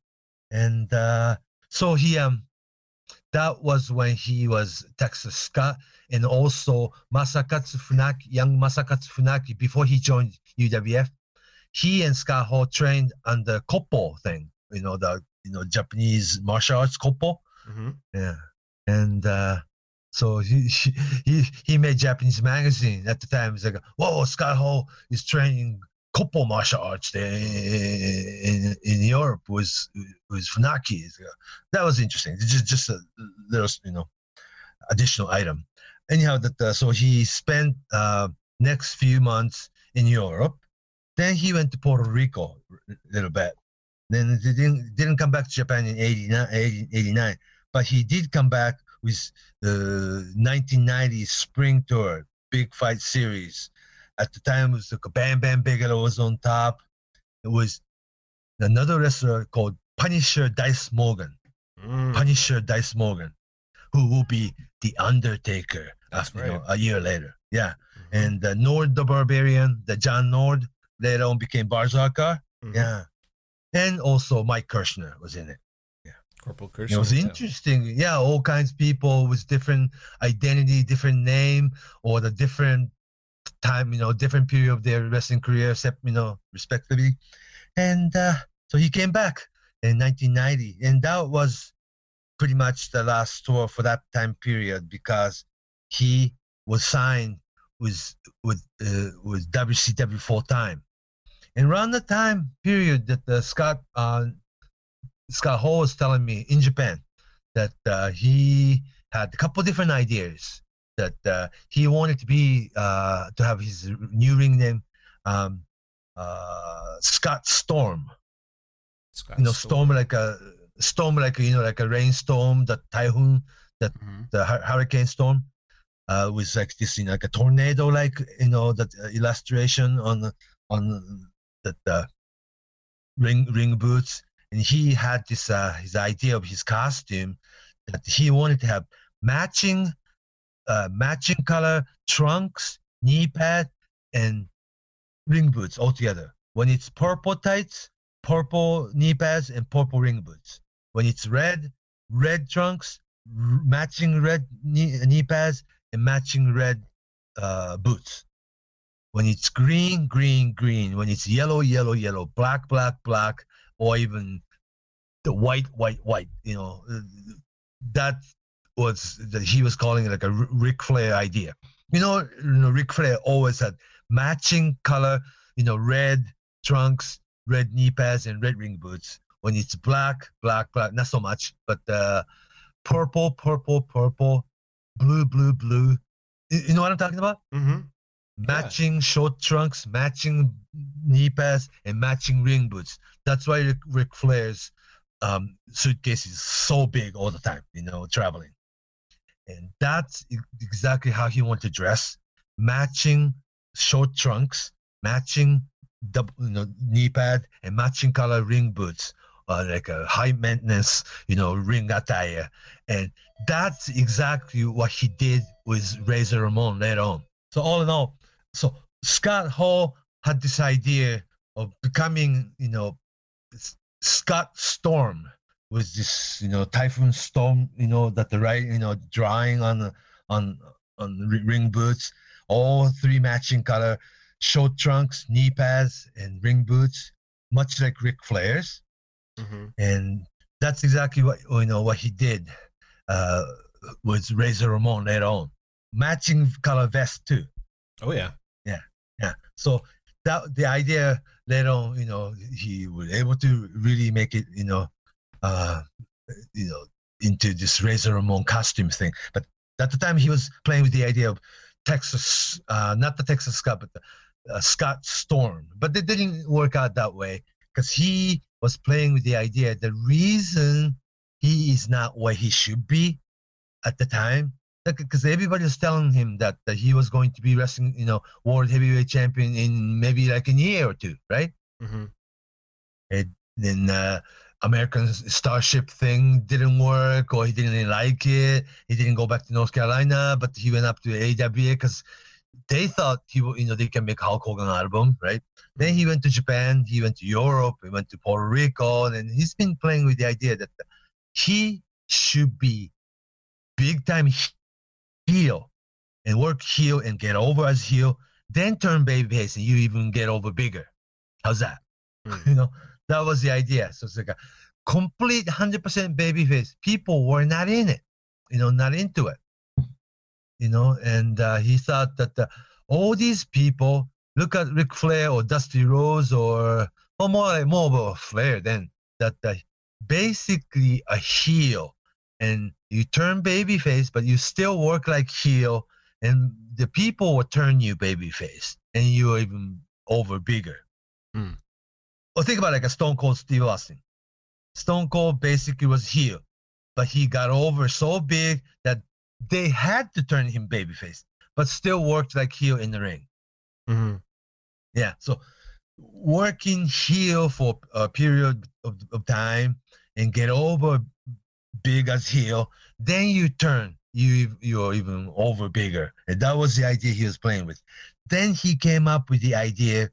And uh so he um that was when he was texas scott and also masakatsu funaki young masakatsu funaki before he joined uwf he and scott hall trained on the koppo thing you know the you know japanese martial arts koppo Mm-hmm. yeah and uh so he, he he made Japanese magazine at the time. It's like, whoa, Scott Hall is training koppo martial arts there in, in Europe with with Funaki. That was interesting. Just just a little you know additional item. Anyhow, that uh, so he spent uh, next few months in Europe. Then he went to Puerto Rico a little bit. Then he didn't didn't come back to Japan in 89, 80 89 but he did come back with the 1990 spring tour, big fight series. At the time, it was like Bam Bam Bigelow was on top. It was another wrestler called Punisher Dice Morgan. Mm. Punisher Dice Morgan, who will be the Undertaker. That's uh, you know, a year later. Yeah, Mhm. and uh, Nord the Barbarian, the John Nord, later on became Berzerker. Mhm. Yeah, and also Mike Kirchner was in it. Corporal It Kirchner. was interesting. Yeah, all kinds of people with different identity, different name, or the different time, you know, different period of their wrestling career, except, you know, respectively. And uh, so he came back in 1990, and that was pretty much the last tour for that time period because he was signed with with uh, with WCW full time. And around the time period that the Scott uh, Scott Hall was telling me in Japan that uh, he had a couple different ideas. That uh, he wanted to be uh, to have his new ring name, um, uh, Scott Storm. Scott You know, storm like a storm like you know like a rainstorm, the typhoon, Mhm. the hurricane storm. Uh, with like this, you know, like a tornado, like you know, that uh, illustration on on the ring ring boots, and he had this uh, his idea of his costume that he wanted to have matching, uh, matching color trunks, knee pad, and ring boots all together. When it's purple tights, purple knee pads, and purple ring boots. When it's red, red trunks, r- matching red knee, knee pads, and matching red uh, boots. When it's green, green, green. When it's yellow, yellow, yellow. Black, black, black, or even the white, white, white. You know, that was that he was calling it like a Ric Flair idea. You know, you know, Ric Flair always had matching color. You know, red trunks, red knee pads, and red ring boots. When it's black, black, black, not so much, but uh, purple, purple, purple, blue, blue, blue, you know what I'm talking about? Mm-hmm. Matching short trunks, matching knee pads, and matching ring boots. That's why Ric, Flair's um, suitcase is so big all the time, you know, traveling. And that's exactly how he wanted to dress, matching short trunks, matching double, you know, knee pad, and matching color ring boots, uh, like a high maintenance, you know, ring attire. And that's exactly what he did with Razor Ramon later on. So all in all, so Scott Hall had this idea of becoming, you know, Scott Storm was this, you know, typhoon storm, you know, that the right, you know, drawing on on on ring boots, all three matching color, short trunks, knee pads, and ring boots, much like Ric Flair's Mm-hmm. and that's exactly what you know what he did uh with Razor Ramon later on. Matching color vest too. Oh yeah. Yeah. So that the idea later on, you know, he was able to really make it, you know, uh you know, into this Razor Ramon costume thing. But at the time he was playing with the idea of Texas uh not the Texas Scott, but the uh, Scott Storm. But it didn't work out that way because he was playing with the idea the reason he is not what he should be at the time because everybody was telling him that, that he was going to be wrestling you know world heavyweight champion in maybe like a year or two right Mm-hmm. and then uh, American Starship thing didn't work, or he didn't like it. He didn't go back to North Carolina, but he went up to AWA because they thought he, would- you know, they can make Hulk Hogan album, right? Then he went to Japan, he went to Europe, he went to Puerto Rico, and he's been playing with the idea that he should be big time heel and work heel and get over as heel, then turn babyface and you even get over bigger. How's that? Mm. [laughs] You know, that was the idea. So it's like a complete 100% babyface. People were not in it, you know, not into it. You know, and uh, he thought that the, all these people, look at Ric Flair or Dusty Rhodes or, or more, like, more of a Flair then, that uh, basically a heel and you turn babyface, but you still work like heel, and the people will turn you babyface, and you're even over bigger. Hmm. Well, think about it like a Stone Cold Steve Austin. Stone Cold basically was heel, but he got over so big that they had to turn him babyface, but still worked like heel in the ring. Mm-hmm. Yeah. So working heel for a period of, of time and get over big as heel, then you turn. You you're even over bigger. And that was the idea he was playing with. Then he came up with the idea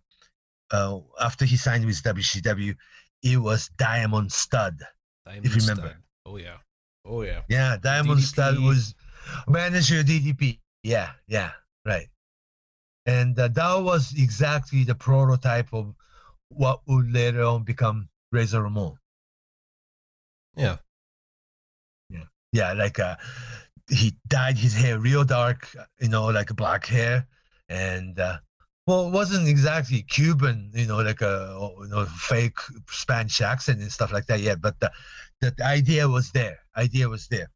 uh, after he signed with WCW, it was Diamond Stud. Diamond If you remember. Stud. Oh yeah. Oh yeah. Yeah, Diamond Stud DDP. was manager DDP. Yeah, yeah, right. And uh, that was exactly the prototype of what would later on become Razor Ramon. Yeah. Yeah, like uh, he dyed his hair real dark, you know, like black hair, and uh, well, it wasn't exactly Cuban, you know, like a you know, fake Spanish accent and stuff like that yet, but the, the idea was there. Idea was there.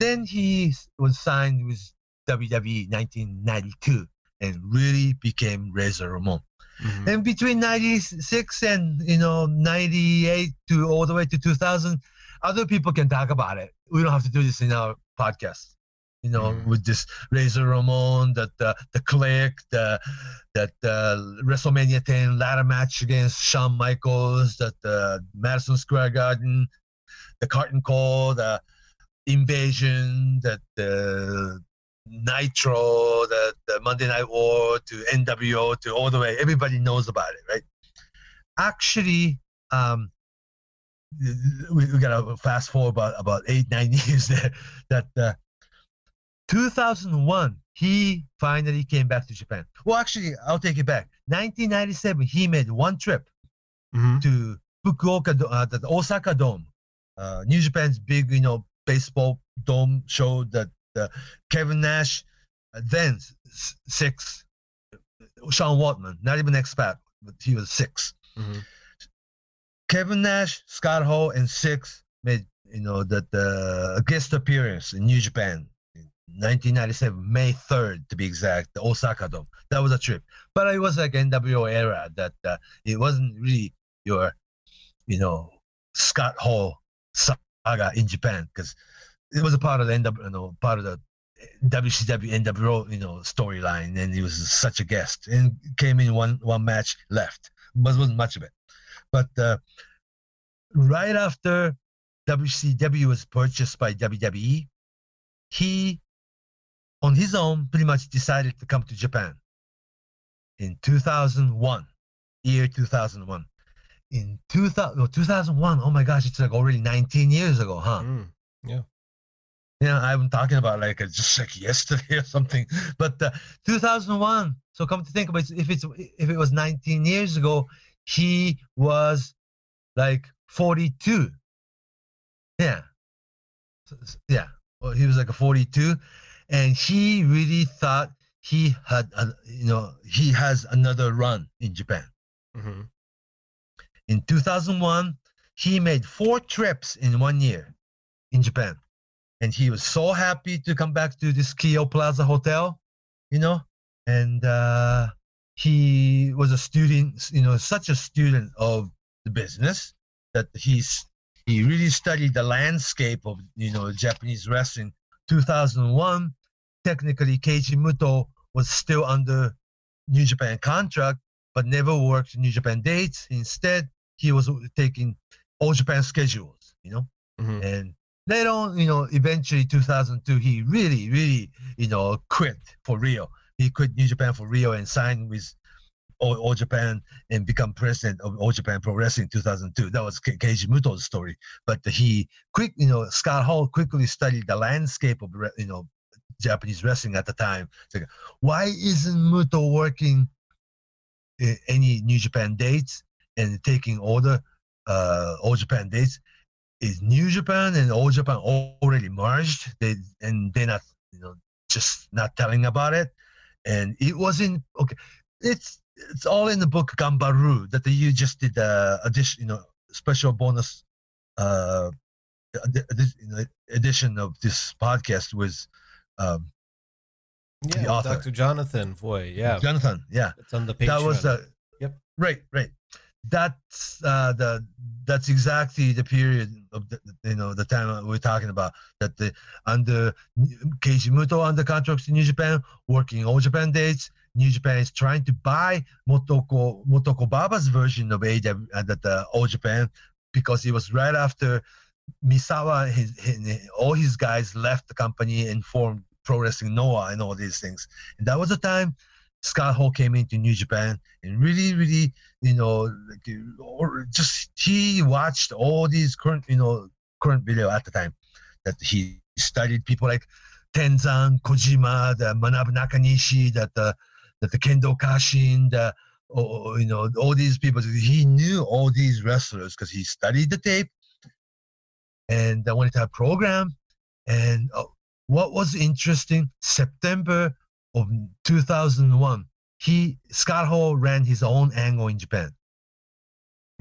Then he was signed with WWE 1992 and really became Razor Ramon. Mhm. And between 96 and, you know, 98 to all the way to 2000, other people can talk about it. We don't have to do this in our podcast. You know, Mm. with this Razor Ramon, that the the Kliq, the that uh, WrestleMania 10 ladder match against Shawn Michaels, that the Madison Square Garden, the Curtain Call, the Invasion, that the Nitro, the, the Monday Night War to NWO to all the way. Everybody knows about it, right? Actually, um, we, we got to fast forward about, about eight, [laughs] nine years there. That uh, 2001, he finally came back to Japan. Well, actually, I'll take it back. 1997, he made one trip Mhm. to Fukuoka, uh, the Osaka Dome, uh, New Japan's big, you know, baseball dome show that uh, Kevin Nash, uh, then Syxx, Sean Waltman, not even X-Pac, but he was Syxx. Mhm. Kevin Nash, Scott Hall, and Syxx made you know that a guest appearance in New Japan, in 1997, May 3rd to be exact, the Osaka Dome. That was a trip. But it was like NWO era that uh, it wasn't really your, you know, Scott Hall saga in Japan because it was a part of the NW, you know, part of the WCW NWO, you know, storyline, and he was such a guest and came in one one match, left, but it wasn't much of it. But uh, right after WCW was purchased by WWE, he, on his own, pretty much decided to come to Japan in 2001, year 2001. In 2000, no, 2001, oh my gosh, it's like already 19 years ago, huh? Mm, yeah. Yeah, I'm talking about like uh, just like yesterday [laughs] or something. But uh, 2001. So come to think about it, if it's if it was 19 years ago, he was like 42. Yeah, yeah. Well, he was like a 42, and he really thought he had, a, you know, he has another run in Japan. hmm In 2001, he made four trips in one year in Japan. And he was so happy to come back to this Keio Plaza Hotel, you know, and uh, he was a student, you know, such a student of the business that he's he really studied the landscape of you know Japanese wrestling. 2001, technically Keiji Muto was still under New Japan contract, but never worked New Japan dates. Instead, he was taking All Japan schedules, you know, hmm and later on, you know, eventually 2002, he really, really, you know, quit for Rio. He quit New Japan for Rio and signed with All, All Japan and become president of All Japan Pro Wrestling in 2002. That was Ke- Keiji Muto's story. But he quick, you know, Scott Hall quickly studied the landscape of, you know, Japanese wrestling at the time. Like, why isn't Muto working any New Japan dates and taking the uh, All Japan dates? Is New Japan and All Japan already merged? They and they're not, you know, just not telling about it. And it wasn't okay. It's it's all in the book Gambaru that you just did the addition, you know, special bonus uh edi- edi- edition of this podcast was um Yeah. Dr. Jonathan Foy. Yeah, Jonathan. Yeah. it's on the Patreon. that was the Yep. right right that's uh the that's exactly the period of the, you know the time we're talking about that the under Keiji Muto under contracts in New Japan working all Japan dates. New Japan is trying to buy Motoko Motoko Baba's version of AW uh, that the All Japan because it was right after Misawa his, his all his guys left the company and formed Pro Wrestling Noah and all these things. And that was the time Scott Hall came into New Japan and really, really, you know, like, uh, just he watched all these current, you know, current video at the time that he studied people like Tenzan, Kojima, the Manabu Nakanishi, that the that the Kendo Kashin, the oh, you know, all these people. He knew all these wrestlers because he studied the tape and I wanted to have program. And uh, what was interesting, September of 2001, he Scott Hall ran his own angle in Japan.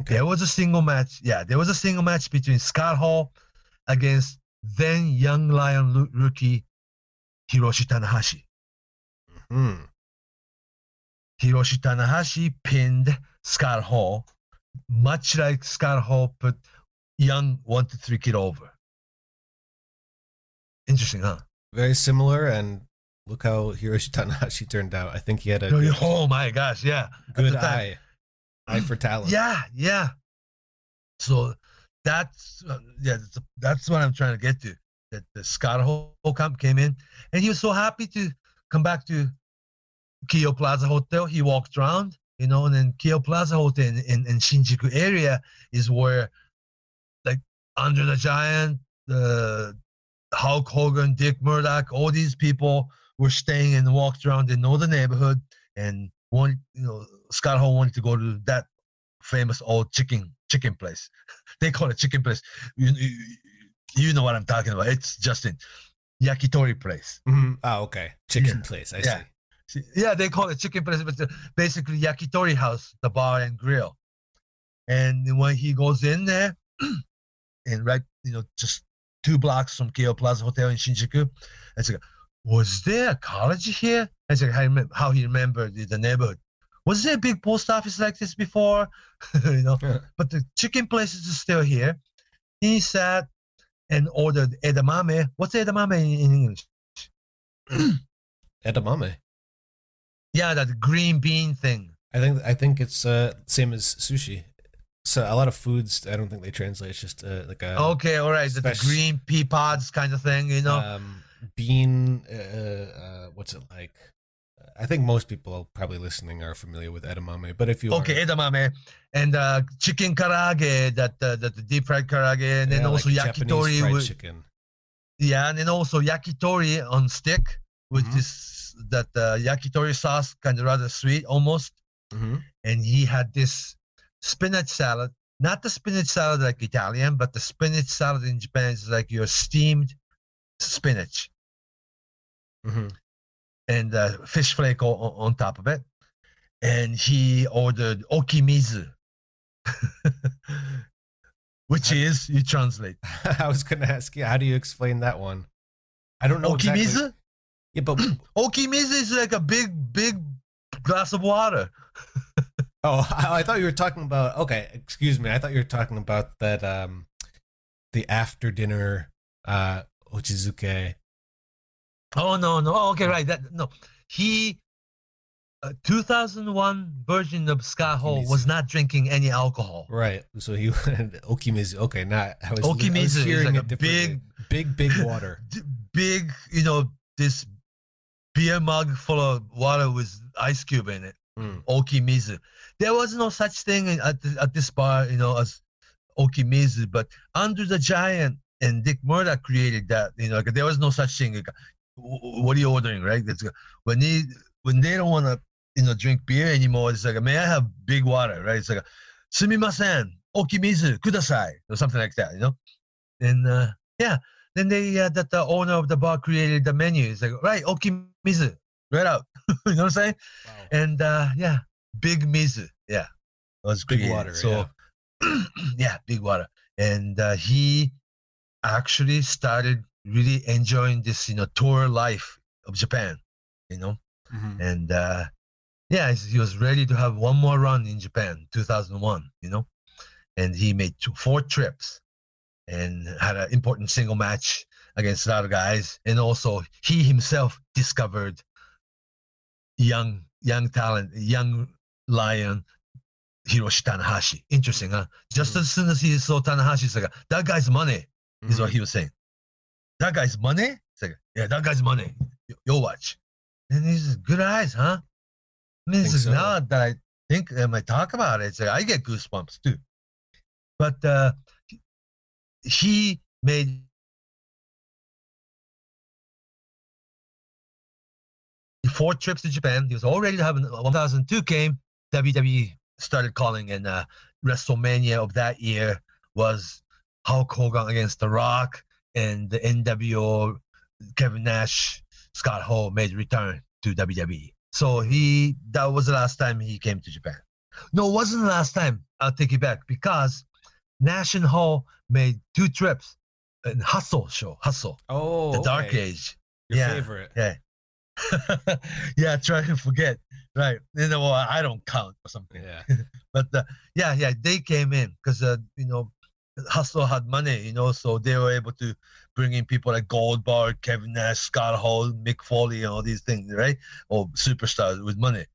Okay. There was a single match. Yeah, there was a single match between Scott Hall against then young Lion rookie Hiroshi Tanahashi. Hmm. Hiroshi Tanahashi pinned Scott Hall, much like Scott Hall put young one two three kid over. Interesting, huh? Very similar, and look how Hiroshi Tanahashi turned out. I think he had a good, Oh my gosh, yeah. Good eye, eye for talent. Yeah, yeah. So that's uh, yeah, that's, that's what I'm trying to get to. That the Scott Hall come came in, and he was so happy to come back to Keio Plaza Hotel. He walked around, you know, and then Keio Plaza Hotel in, in, in Shinjuku area is where, like, André the Giant, the Hulk Hogan, Dick Murdoch, all these people were staying and walked around. They know the neighborhood, and one, you know, Scott Hall wanted to go to that famous old chicken chicken place. [laughs] They call it chicken place. You, you, you know what I'm talking about. It's Justin yakitori place. Mhm. Oh, okay. Chicken Yeah. place. I Yeah. see. See, Yeah, they call it chicken place, but basically yakitori house, the bar and grill. And when he goes in there, [clears throat] and right, you know, just two blocks from Keio Plaza Hotel in Shinjuku, it's like, was there a college here? I said, how, he remembered the, the neighborhood. Was there a big post office like this before? [laughs] you know, Yeah. but the chicken places are still here. He sat and ordered edamame. What's edamame in, English? [clears throat] Edamame. Yeah, that green bean thing. I think I think it's uh same as sushi. So a lot of foods I don't think they translate. It's just uh, like a okay, all right, the, the green pea pods kind of thing, you know. um, bean. Uh, uh, what's it like? I think most people probably listening are familiar with edamame, but if you okay, are, edamame and uh, chicken karaage, that uh, that the deep fried karaage, and then also like yakitori with chicken. yeah, and then also yakitori on stick with Mhm. this that uh, yakitori sauce, kind of rather sweet almost. hmm And he had this spinach salad, not the spinach salad like Italian, but the spinach salad in Japan is like your steamed spinach hmm and uh, fish flake on, on top of it. And he ordered okimizu, [laughs] which is you translate [laughs] I was gonna ask you, how do you explain that one? I don't know exactly. okimizu. Yeah, but [clears throat] Okimizu is like a big, big glass of water. [laughs] oh, I, I thought you were talking about. Okay, excuse me. I thought you were talking about that. Um, the after dinner uh ochazuke. Oh no, no. Oh, okay, right. That no. He uh, 2001 version of Scott Hall was not drinking any alcohol. Right. So he [laughs] okimizu. Okay, not I was, I was Okimizu is hearing like it a differently. big, big water. [laughs] Big, you know, this beer mug full of water with ice cube in it. Mm. Okimizu. There was no such thing at, the, at this bar, you know, as Okimizu, but André the Giant and Dick Murdoch created that. You know, like, there was no such thing. Like, "W- w- what are you ordering, right? That's when they when they don't want to, you know, drink beer anymore. It's like, may I have big water, right? It's like, sumimasen, okimizu, kudasai, or something like that, you know. And uh, yeah, then they uh, that the owner of the bar created the menu. It's like, right, okimizu, right out. [laughs] you know what I'm saying? Wow. and uh yeah big mizu yeah it was Big created. water, so yeah. [clears throat] big water and uh, he actually started really enjoying this you know tour life of japan you know? Mhm. and uh yeah he was ready to have one more run in japan 2001 you know? And he made two, four trips and had an important single match against a lot of guys. And also he himself discovered young young talent young lion hiroshi tanahashi. Interesting huh? Just Mhm. as soon as he saw tanahashi he's like that guy's money is what Mhm. he was saying that guy's money it's like yeah that guy's money You- you'll watch and he's good eyes huh I mean, Think this is so. now that I think um, I talk about it, it's like I get goosebumps too. But uh, he made four trips to Japan. He was already having to 1002 came. WWE started calling, and uh, WrestleMania of that year was Hulk Hogan against The Rock, and the NWO Kevin Nash, Scott Hall made return to WWE. So he that was the last time he came to Japan. No, it wasn't the last time. I'll take it back because Nash and Hall made two trips in Hustle show, Hustle, Oh, the Dark. Age. Your yeah. favorite. Yeah. [laughs] yeah, try to forget. Right. You know, well, I don't count or something. Yeah. [laughs] But uh, yeah, yeah, they came in because uh, you know, Hustle had money, you know, so they were able to bring in people like Goldberg, Kevin Nash, Scott Hall, Mick Foley, and all these things, right? Or superstars with money.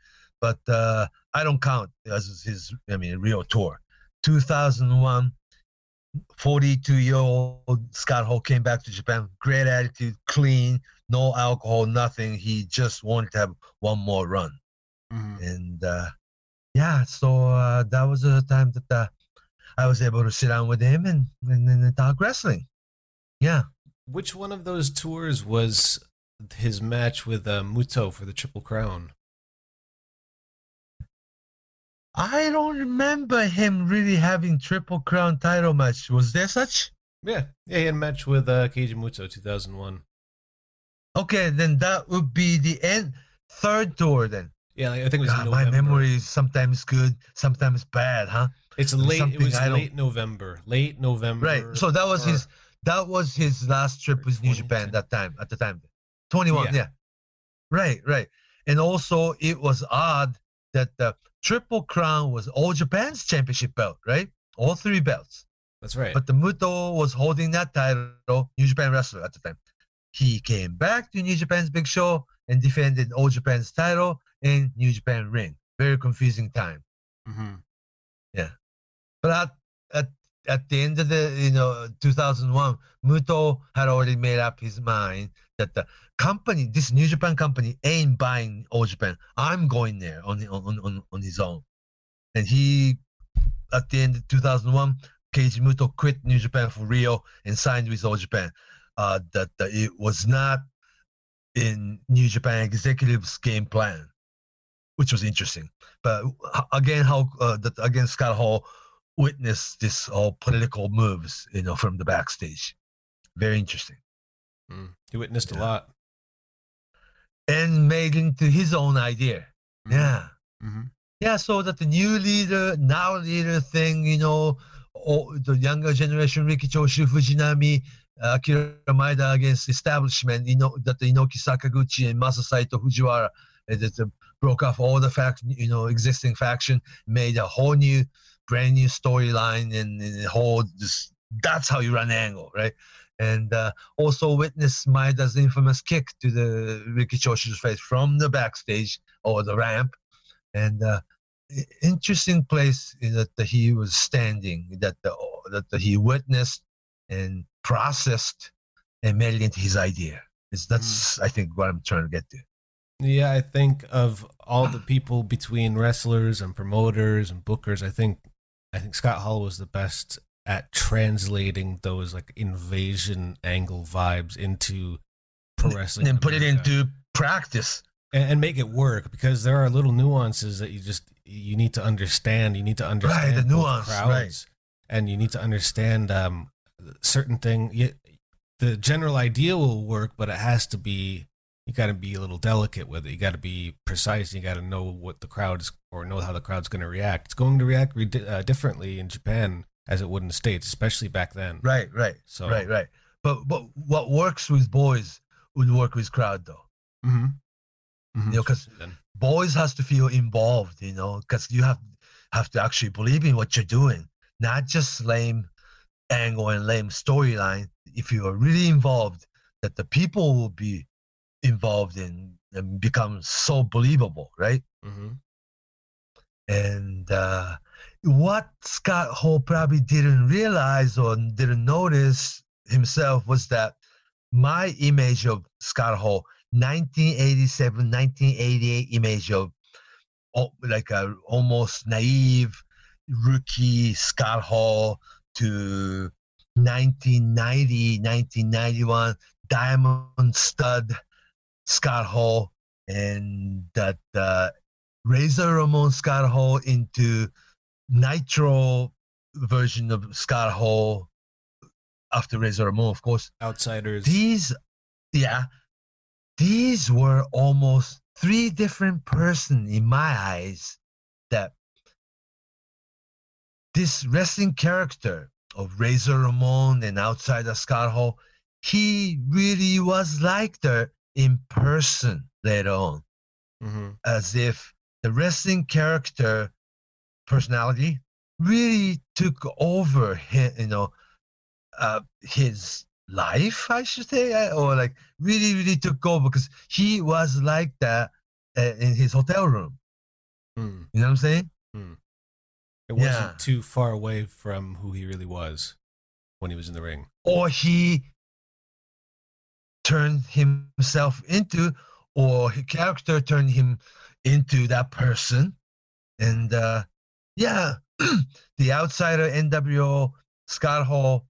But uh, I don't count as his, I mean, real tour. 2001, 42 year old Scott Hall came back to Japan. Great attitude, clean, no alcohol, nothing. He just wanted to have one more run Mhm. and uh, yeah, so uh, that was the time that uh, I was able to sit down with him and and, and talk wrestling. Yeah, Which one of those tours was his match with uh, Muto for the Triple Crown? I don't remember him really having triple crown title match. Was there such? Yeah, yeah, he had a match with uh, Keiji Muto 2001. Okay, then that would be the end third tour then. Yeah, like, I think it was God, my memory is sometimes good, sometimes bad, huh? It's late. It was I don't- late November. Late November. Right. So that was his that was his last trip with New 2010. Japan that time at the time. 21, Yeah. yeah. Right, right. And also, it was odd that the Triple Crown was All Japan's championship belt, right? All three belts. That's right. But the Muto was holding that title, New Japan wrestler at the time. He came back to New Japan's Big Show and defended All Japan's title in New Japan Ring. Very confusing time. hmm Yeah, But at, at at the end of the you know 2001, Muto had already made up his mind that the company, this New Japan company, ain't buying All Japan. I'm going there on on on on his own, and he at the end of 2001, Keiji Muto quit New Japan for Rio and signed with All Japan. Uh, that, that it was not in New Japan executives' game plan, which was interesting. But again, how uh, that again Scott Hall witnessed this all political moves, you know, from the backstage. Very interesting, Mm. He witnessed a lot. and made into his own idea. Yeah. hmm Yeah, so that the new leader, now leader thing, you know, or the younger generation, Riki Choshu, Fujinami, uh, Akira Maeda against establishment, you know, that the Inoki Sakaguchi and Masa Saito Fujiwara, uh, uh, broke off all the fact, you know, existing faction, made a whole new, brand new storyline, and, and whole this. That's how you run Angle, right? And uh, also witness Maeda's infamous kick to the Riki Choshu's face from the backstage or the ramp, and uh, interesting place that he was standing that the, that the, he witnessed and processed and made it into his idea is that's i think what i'm trying to get to Yeah, I think of all the people between wrestlers and promoters and bookers. I think I think Scott Hall was the best at translating those like invasion angle vibes into pro wrestling and put it into practice and, and make it work because there are little nuances that you just you need to understand. You need to understand the nuance, crowds, right. and you need to understand um, certain thing. The general idea will work, but it has to be. You got to be a little delicate with it. You got to be precise. You got to know what the crowd is, or know how the crowd's going to react. It's going to react re- uh, differently in Japan as it would in the states, especially back then. right right So right right but but what works with boys would work with crowd though hmm You know, 'cause- boys has to feel involved you know because you have have to actually believe in what you're doing not just lame angle and lame storyline if you are really involved that the people will be involved in and become so believable right? Hmm and uh, what Scott Hall probably didn't realize or didn't notice himself was that my image of Scott Hall, 1987, 1988 image of oh, like a almost naive rookie Scott Hall to 1990, 1991 diamond stud Scott Hall, and that uh, Razor Ramon Scott Hall into Nitro version of Scott Hall after Razor Ramon, of course. outsiders. These, yeah, these were almost three different person in my eyes. That this wrestling character of Razor Ramon and outsider Scott Hall, he really was like that in person later on hmm as if the wrestling character personality really took over his, you know uh, his life i should say uh, or like really really took over because he was like that uh, in his hotel room Mm. you know what i'm saying It wasn't Yeah. too far away from who he really was when he was in the ring. or he turned himself into or his character turned him into that person. And uh yeah [clears throat] the outsider nwo scott hall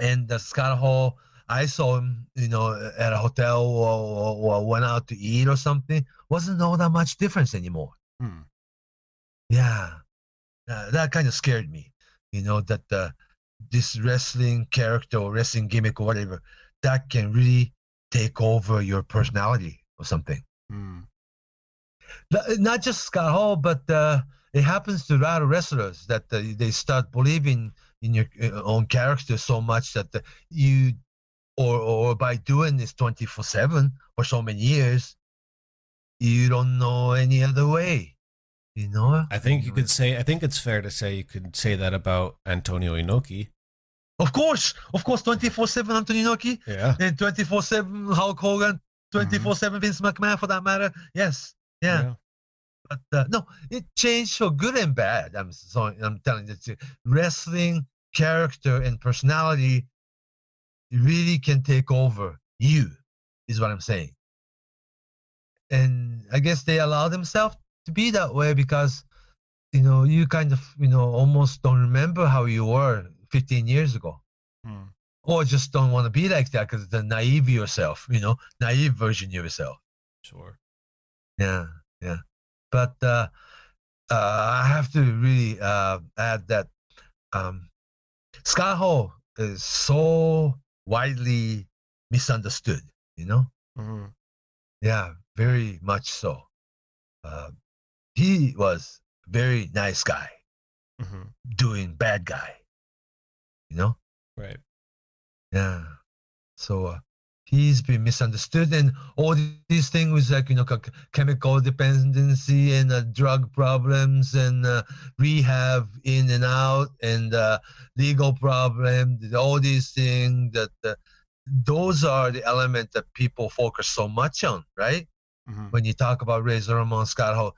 and the scott hall i saw him you know at a hotel or, or, or went out to eat or something. Wasn't all that much difference anymore. Hmm. yeah. Uh, that kind of scared me you know that uh, this wrestling character or wrestling gimmick or whatever that can really take over your personality or something. N- not just scott hall but uh, it happens to a lot of wrestlers that uh, they start believing in your uh, own character so much that uh, you or or by doing this 24 7 for so many years you don't know any other way you know I think you could say. I think it's fair to say you could say that about Antonio Inoki. Of course of course 24 7 antonio inoki. Yeah. and 24 7 hulk hogan. 24 7 vince mcmahon for that matter. Yes. Yeah, but uh, no it changed for good and bad i'm sorry i'm telling you the wrestling character and personality really can take over you is what i'm saying. And i guess they allow themselves to be that way because you know you kind of you know almost don't remember how you were 15 years ago. Hmm. or just don't want to be like that because the naive yourself you know naive version of yourself. Sure. yeah yeah. But uh, uh i have to really uh add that um scott hall is so widely misunderstood you know? Hmm yeah very much so. Uh, he was very nice guy. Hmm doing bad guy you know Right. Yeah. So uh, he's been misunderstood, and all these things like you know chemical dependency and uh, drug problems and uh, rehab in and out and uh, legal problem. All these things that uh, those are the element that people focus so much on, right? hmm When you talk about Razor Ramon Scott Hall,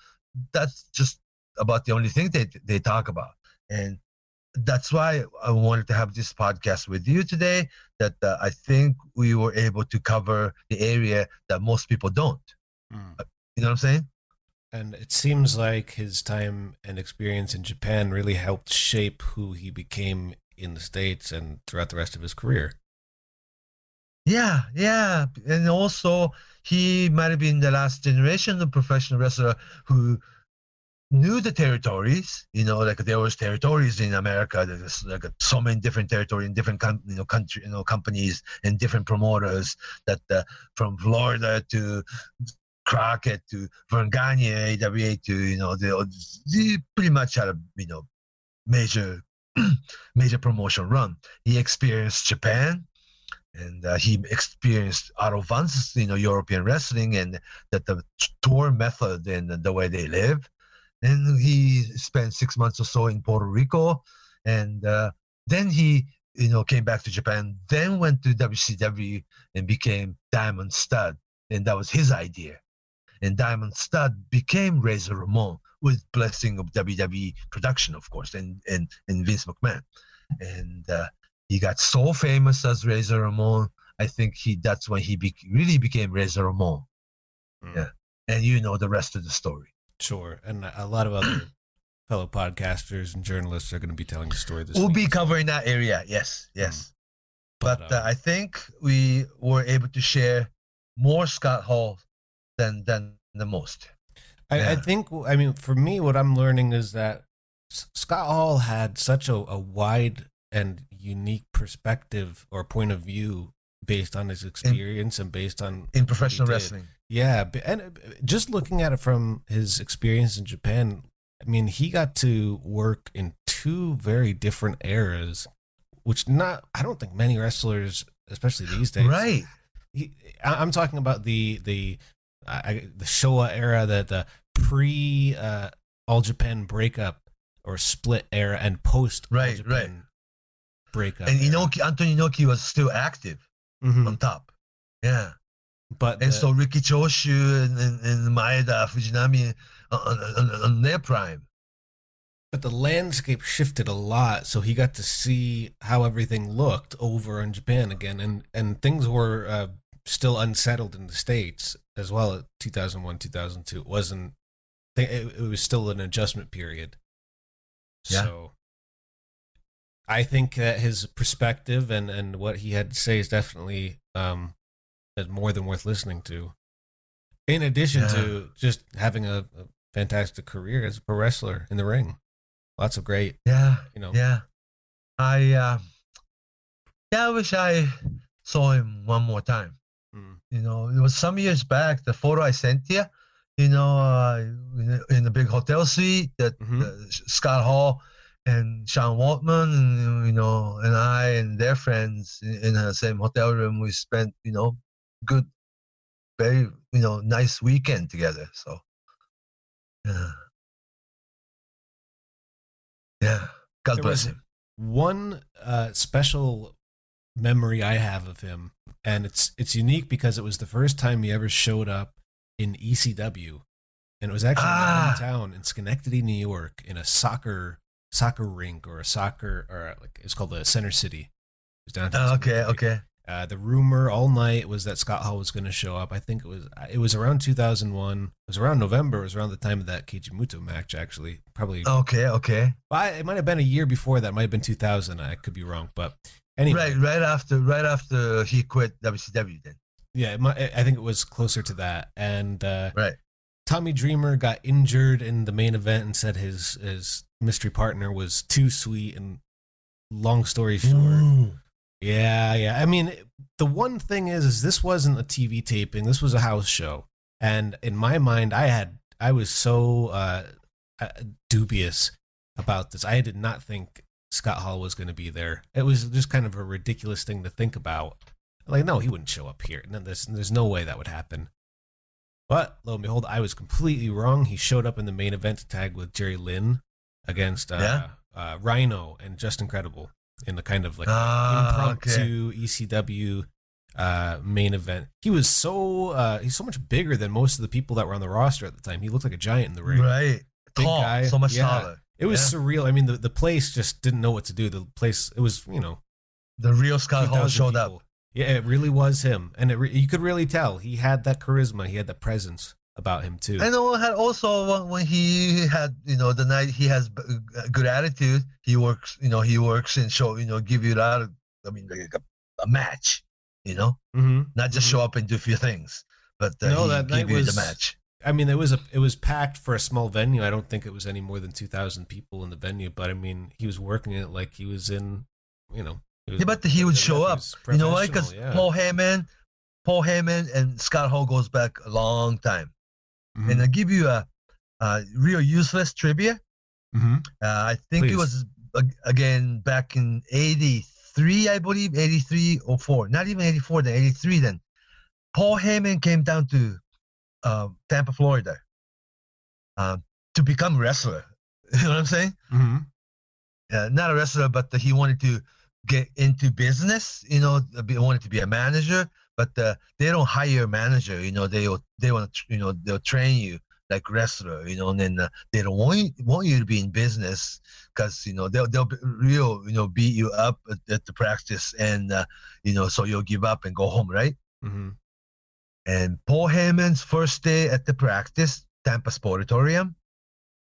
that's just about the only thing they they talk about, and that's why I wanted to have this podcast with you today. That uh, I think we were able to cover the area that most people don't. Mm. You know what I'm saying? And it seems like his time and experience in Japan really helped shape who he became in the States and throughout the rest of his career. Yeah, yeah, and also he might have been the last generation of professional wrestler who knew the territories. You know, like there was territories in America. There's like so many different territories in different com- you know country, you know companies and different promoters. That uh, from Florida to Crockett to Verne AWA to you know they, they pretty much had a you know major [clears throat] major promotion run. He experienced Japan and uh, he experienced out advanced you know European wrestling and that the tour method and the way they live. And he spent six months or so in Puerto Rico, and uh, then he you know came back to Japan. Then went to WCW and became Diamond Stud, and that was his idea. And Diamond Stud became Razor Ramon with blessing of WWE production, of course, and and, and Vince McMahon. And uh, he got so famous as Razor Ramon. I think he that's when he be, really became Razor Ramon. Mm. Yeah. And you know the rest of the story. Sure. And a lot of other [clears throat] fellow podcasters and journalists are going to be telling the story this We'll week. be covering that area. Yes, yes. But, But, uh, um, I think we were able to share more Scott Hall than than the most. I, I think, I mean, for me, what I'm learning is that Scott Hall had such a, a wide and unique perspective or point of view based on his experience and based on In professional wrestling. Yeah, and uh, just looking at it from his experience in Japan, I mean, he got to work in two very different eras, which not I don't think many wrestlers, especially these days, Right. he, I- I'm talking about the the I, the Showa era, the the pre uh, All Japan breakup or split era, and post All Right, Japan right. breakup. And era. Inoki Antonio Inoki was still active Mhm. on top. Yeah. But And the- so Riki Choshu and, and, and Maeda Fujinami on, on, on their prime. but the landscape shifted a lot, so he got to see how everything looked over in Japan again, and and things were uh, still unsettled in the states as well. At 2001, 2002, it wasn't. It, it was still an adjustment period. Yeah. So I think that his perspective and and what he had to say is definitely um is more than worth listening to. In addition Yeah. to just having a, a fantastic career as a pro wrestler in the ring, lots of great, Yeah. you know. Yeah. I uh, yeah, I wish I saw him one more time. Mm. You know, it was some years back. The photo I sent you, you know, uh, in, the, big hotel suite that Mhm. uh, Scott Hall and Sean Waltman and you know and I and their friends in, in the same hotel room. We spent you know good, very you know nice weekend together. So yeah, yeah. God There bless him. one uh, special memory I have of him, and it's it's unique because it was the first time he ever showed up in ECW, and it was actually Ah. in hometown in Schenectady, New York, in a soccer soccer rink or a soccer or like it's called the Center City. It was downtown Oh, okay, okay. Uh, the rumor all night was that Scott Hall was going to show up. I think it was it was around 2001. It was around November. It was around the time of that Keiji Muto match, actually. Probably Okay, okay. I- it might have been a year before that. It might have been 2000. I could be wrong, but anyway, Right, right after, right after he quit WCW. Then, yeah, it might, I think it was closer to that. And uh, right. Tommy Dreamer got injured in the main event and said his his mystery partner was too sweet. And long story short, Ooh. Yeah, yeah. I mean, the one thing is, is this wasn't a TV taping. This was a house show, and in my mind, I had I was so uh, uh, dubious about this. I did not think Scott Hall was going to be there. It was just kind of a ridiculous thing to think about. Like, no, he wouldn't show up here. No, there's there's no way that would happen. But lo and behold, I was completely wrong. He showed up in the main event to tag with Jerry Lynn against uh, Yeah. uh, Rhino and Justin Credible in the kind of like Ah, impromptu ECW uh, main event. He was so uh, he's so much bigger than most of the people that were on the roster at the time. He looked like a giant in the ring. Right. Big Tall, guy, so much yeah. taller. It was Yeah. surreal. I mean, the, the place just didn't know what to do. The place it was you know The real Scott Hall 2,000 showed up. Yeah, it really was him, and it re- you could really tell he had that charisma. He had that presence about him too. Know also when- he had you know the night he has good attitude. He works you know he works and show you know give you a lot of I mean like a, a match. You know, hmm not just show up and do a few things, but uh, No, that night give you was- the match. I mean, it was a it was packed for a small venue. I don't think it was any more than two thousand people in the venue. But I mean, he was working it like he was in, you know. was- Yeah, but he would show up. You know why? Because yeah. Paul Heyman, Paul Heyman and Scott Hall goes back a long time. Mhm, And I'll give you a, a real useless trivia. mhm. Uh, I think Please. it was again back in '83, I believe, '83 or four, not even '84, then '83. Then Paul Heyman came down to uh, Tampa, Florida, uh, to become a wrestler. [laughs] You know what I'm saying? Mhm. uh, not a wrestler, but he wanted to get into business. You know, wanted to be a manager, but uh, they don't hire a manager. You know, they they want to you know they'll train you like wrestler. You know, and then uh, they don't want you, want you to be in business because you know they'll they'll be real you know beat you up at, at the practice and uh, you know so you'll give up and go home, right? Mhm. And Paul Heyman's first day at the practice, Tampa Sportatorium,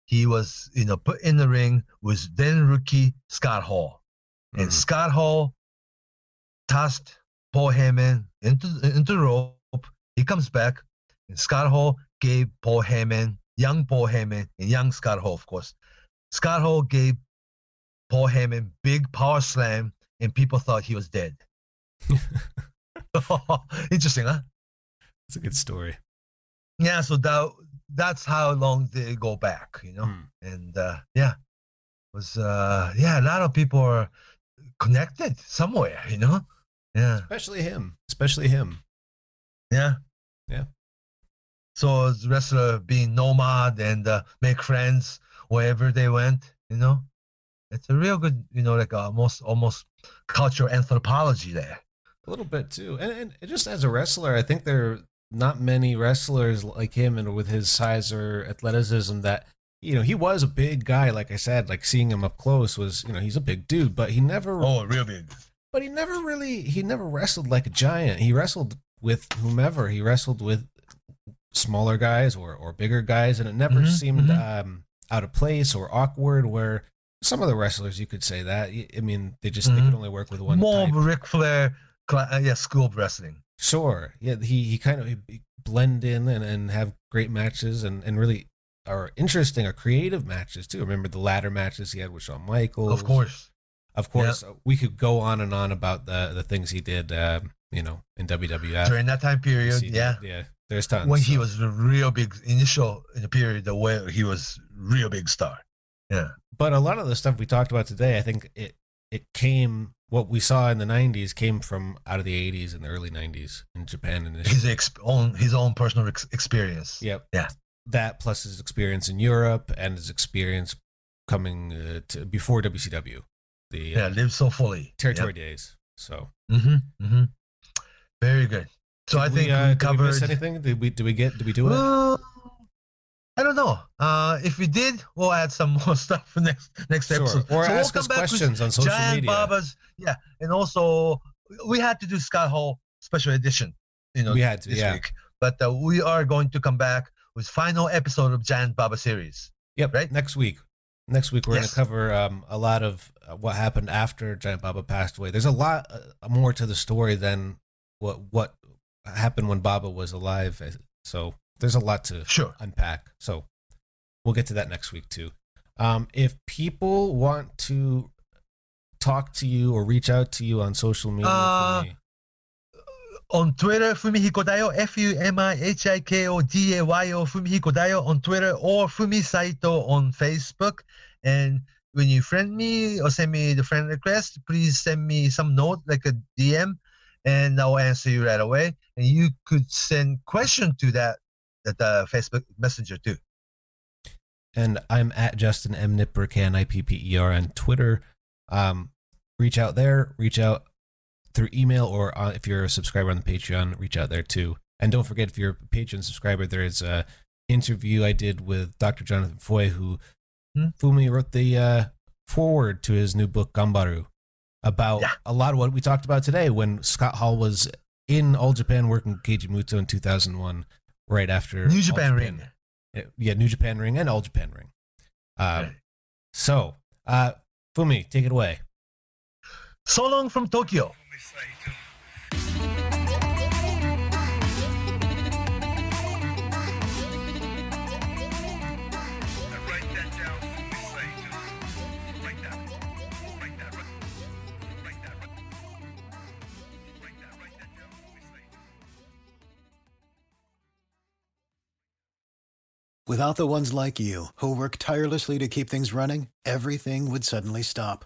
he was, you know, put in the ring with then rookie Scott Hall. And Mhm. Scott Hall tossed Paul Heyman into, into the rope. He comes back, and Scott Hall gave Paul Heyman, young Paul Heyman, and young Scott Hall, of course. Scott Hall gave Paul Heyman big power slam, and people thought he was dead. [laughs] [laughs] Interesting, huh? It's a good story. yeah so that that's how long they go back you know Hmm. and uh yeah was uh yeah a lot of people are connected somewhere you know yeah Especially him. Especially him. yeah Yeah. so as a wrestler being nomad and uh, make friends wherever they went you know it's a real good you know like almost almost cultural anthropology there A little bit too, and, and just as a wrestler, I think there are not many wrestlers like him and with his size or athleticism that you know he was a big guy. Like I said, like seeing him up close was you know he's a big dude, but he never, oh real big but he never really he never wrestled like a giant. He wrestled with whomever. He wrestled with smaller guys or or bigger guys, and it never Mhm, seemed mhm. um, out of place or awkward. Where some of the wrestlers you could say that I mean they just they Mhm. could only work with one more type. Ric Flair uh, yeah school wrestling Sure. Yeah, he he kind of he blend in and, and have great matches and, and really are interesting or creative matches too. Remember the ladder matches he had with Shawn Michaels. of course Of course. We could go on and on about the the things he did um, you know, in WWF. during that time period yeah Yeah. There's tons. when he was a real big initial in the period where he was real big star. Yeah. But a lot of the stuff we talked about today, I think it it came what we saw in the '90s came from out of the '80s and the early '90s in Japan and His own his own personal ex- experience. Yep. Yeah. That plus his experience in Europe and his experience coming uh, to before WCW, the Yeah, uh, live so fully. territory days. So, Mm-hmm. Mm-hmm. Very good. So Did I we, think uh, we did we miss anything? Did we? Did we get? Did we do it? Well, I don't know. Uh, if we did, we'll add some [laughs] more stuff for next next Sure. episode. Or So we'll ask us questions on social Giant media. Baba's, yeah, and also we had to do Scott Hall special edition. You know, we had to. this Yeah. week, but uh, we are going to come back with final episode of Giant Baba series. Yep. Right? Next week. Next week we're Yes. going to cover um, a lot of uh, what happened after Giant Baba passed away. There's a lot uh, more to the story than what what happened when Baba was alive. Uh, So there's a lot to Sure. unpack. So we'll get to that next week too. Um, if people want to talk to you or reach out to you on social media, Uh, for me, on Twitter, Fumihiko Dayo, F U M I H I K O D A Y O, Fumihiko Dayo on Twitter, or Fumi Saito on Facebook. And when you friend me or send me the friend request, please send me some note, like a DM, and I'll answer you right away. And you could send question to that that uh, Facebook Messenger too. and I'm at Justin M Knipper K N I P P E R on Twitter. Um, reach out there. Reach out through email or uh, if you're a subscriber on the Patreon, reach out there too. And don't forget, if you're a Patreon subscriber, there is a interview I did with Dr. Jonathan Foy, who Hmm. Fumi wrote the uh, forward to his new book Gambaru about Yeah. a lot of what we talked about today when Scott Hall was in All Japan working with Keiji Muto in 2001, right after New All Japan Ring. yeah, New Japan Ring and All Japan Ring. Um, Right. So, uh, Fumi, take it away. So long from Tokyo. Saito. Without the ones like you, who work tirelessly to keep things running, everything would suddenly stop.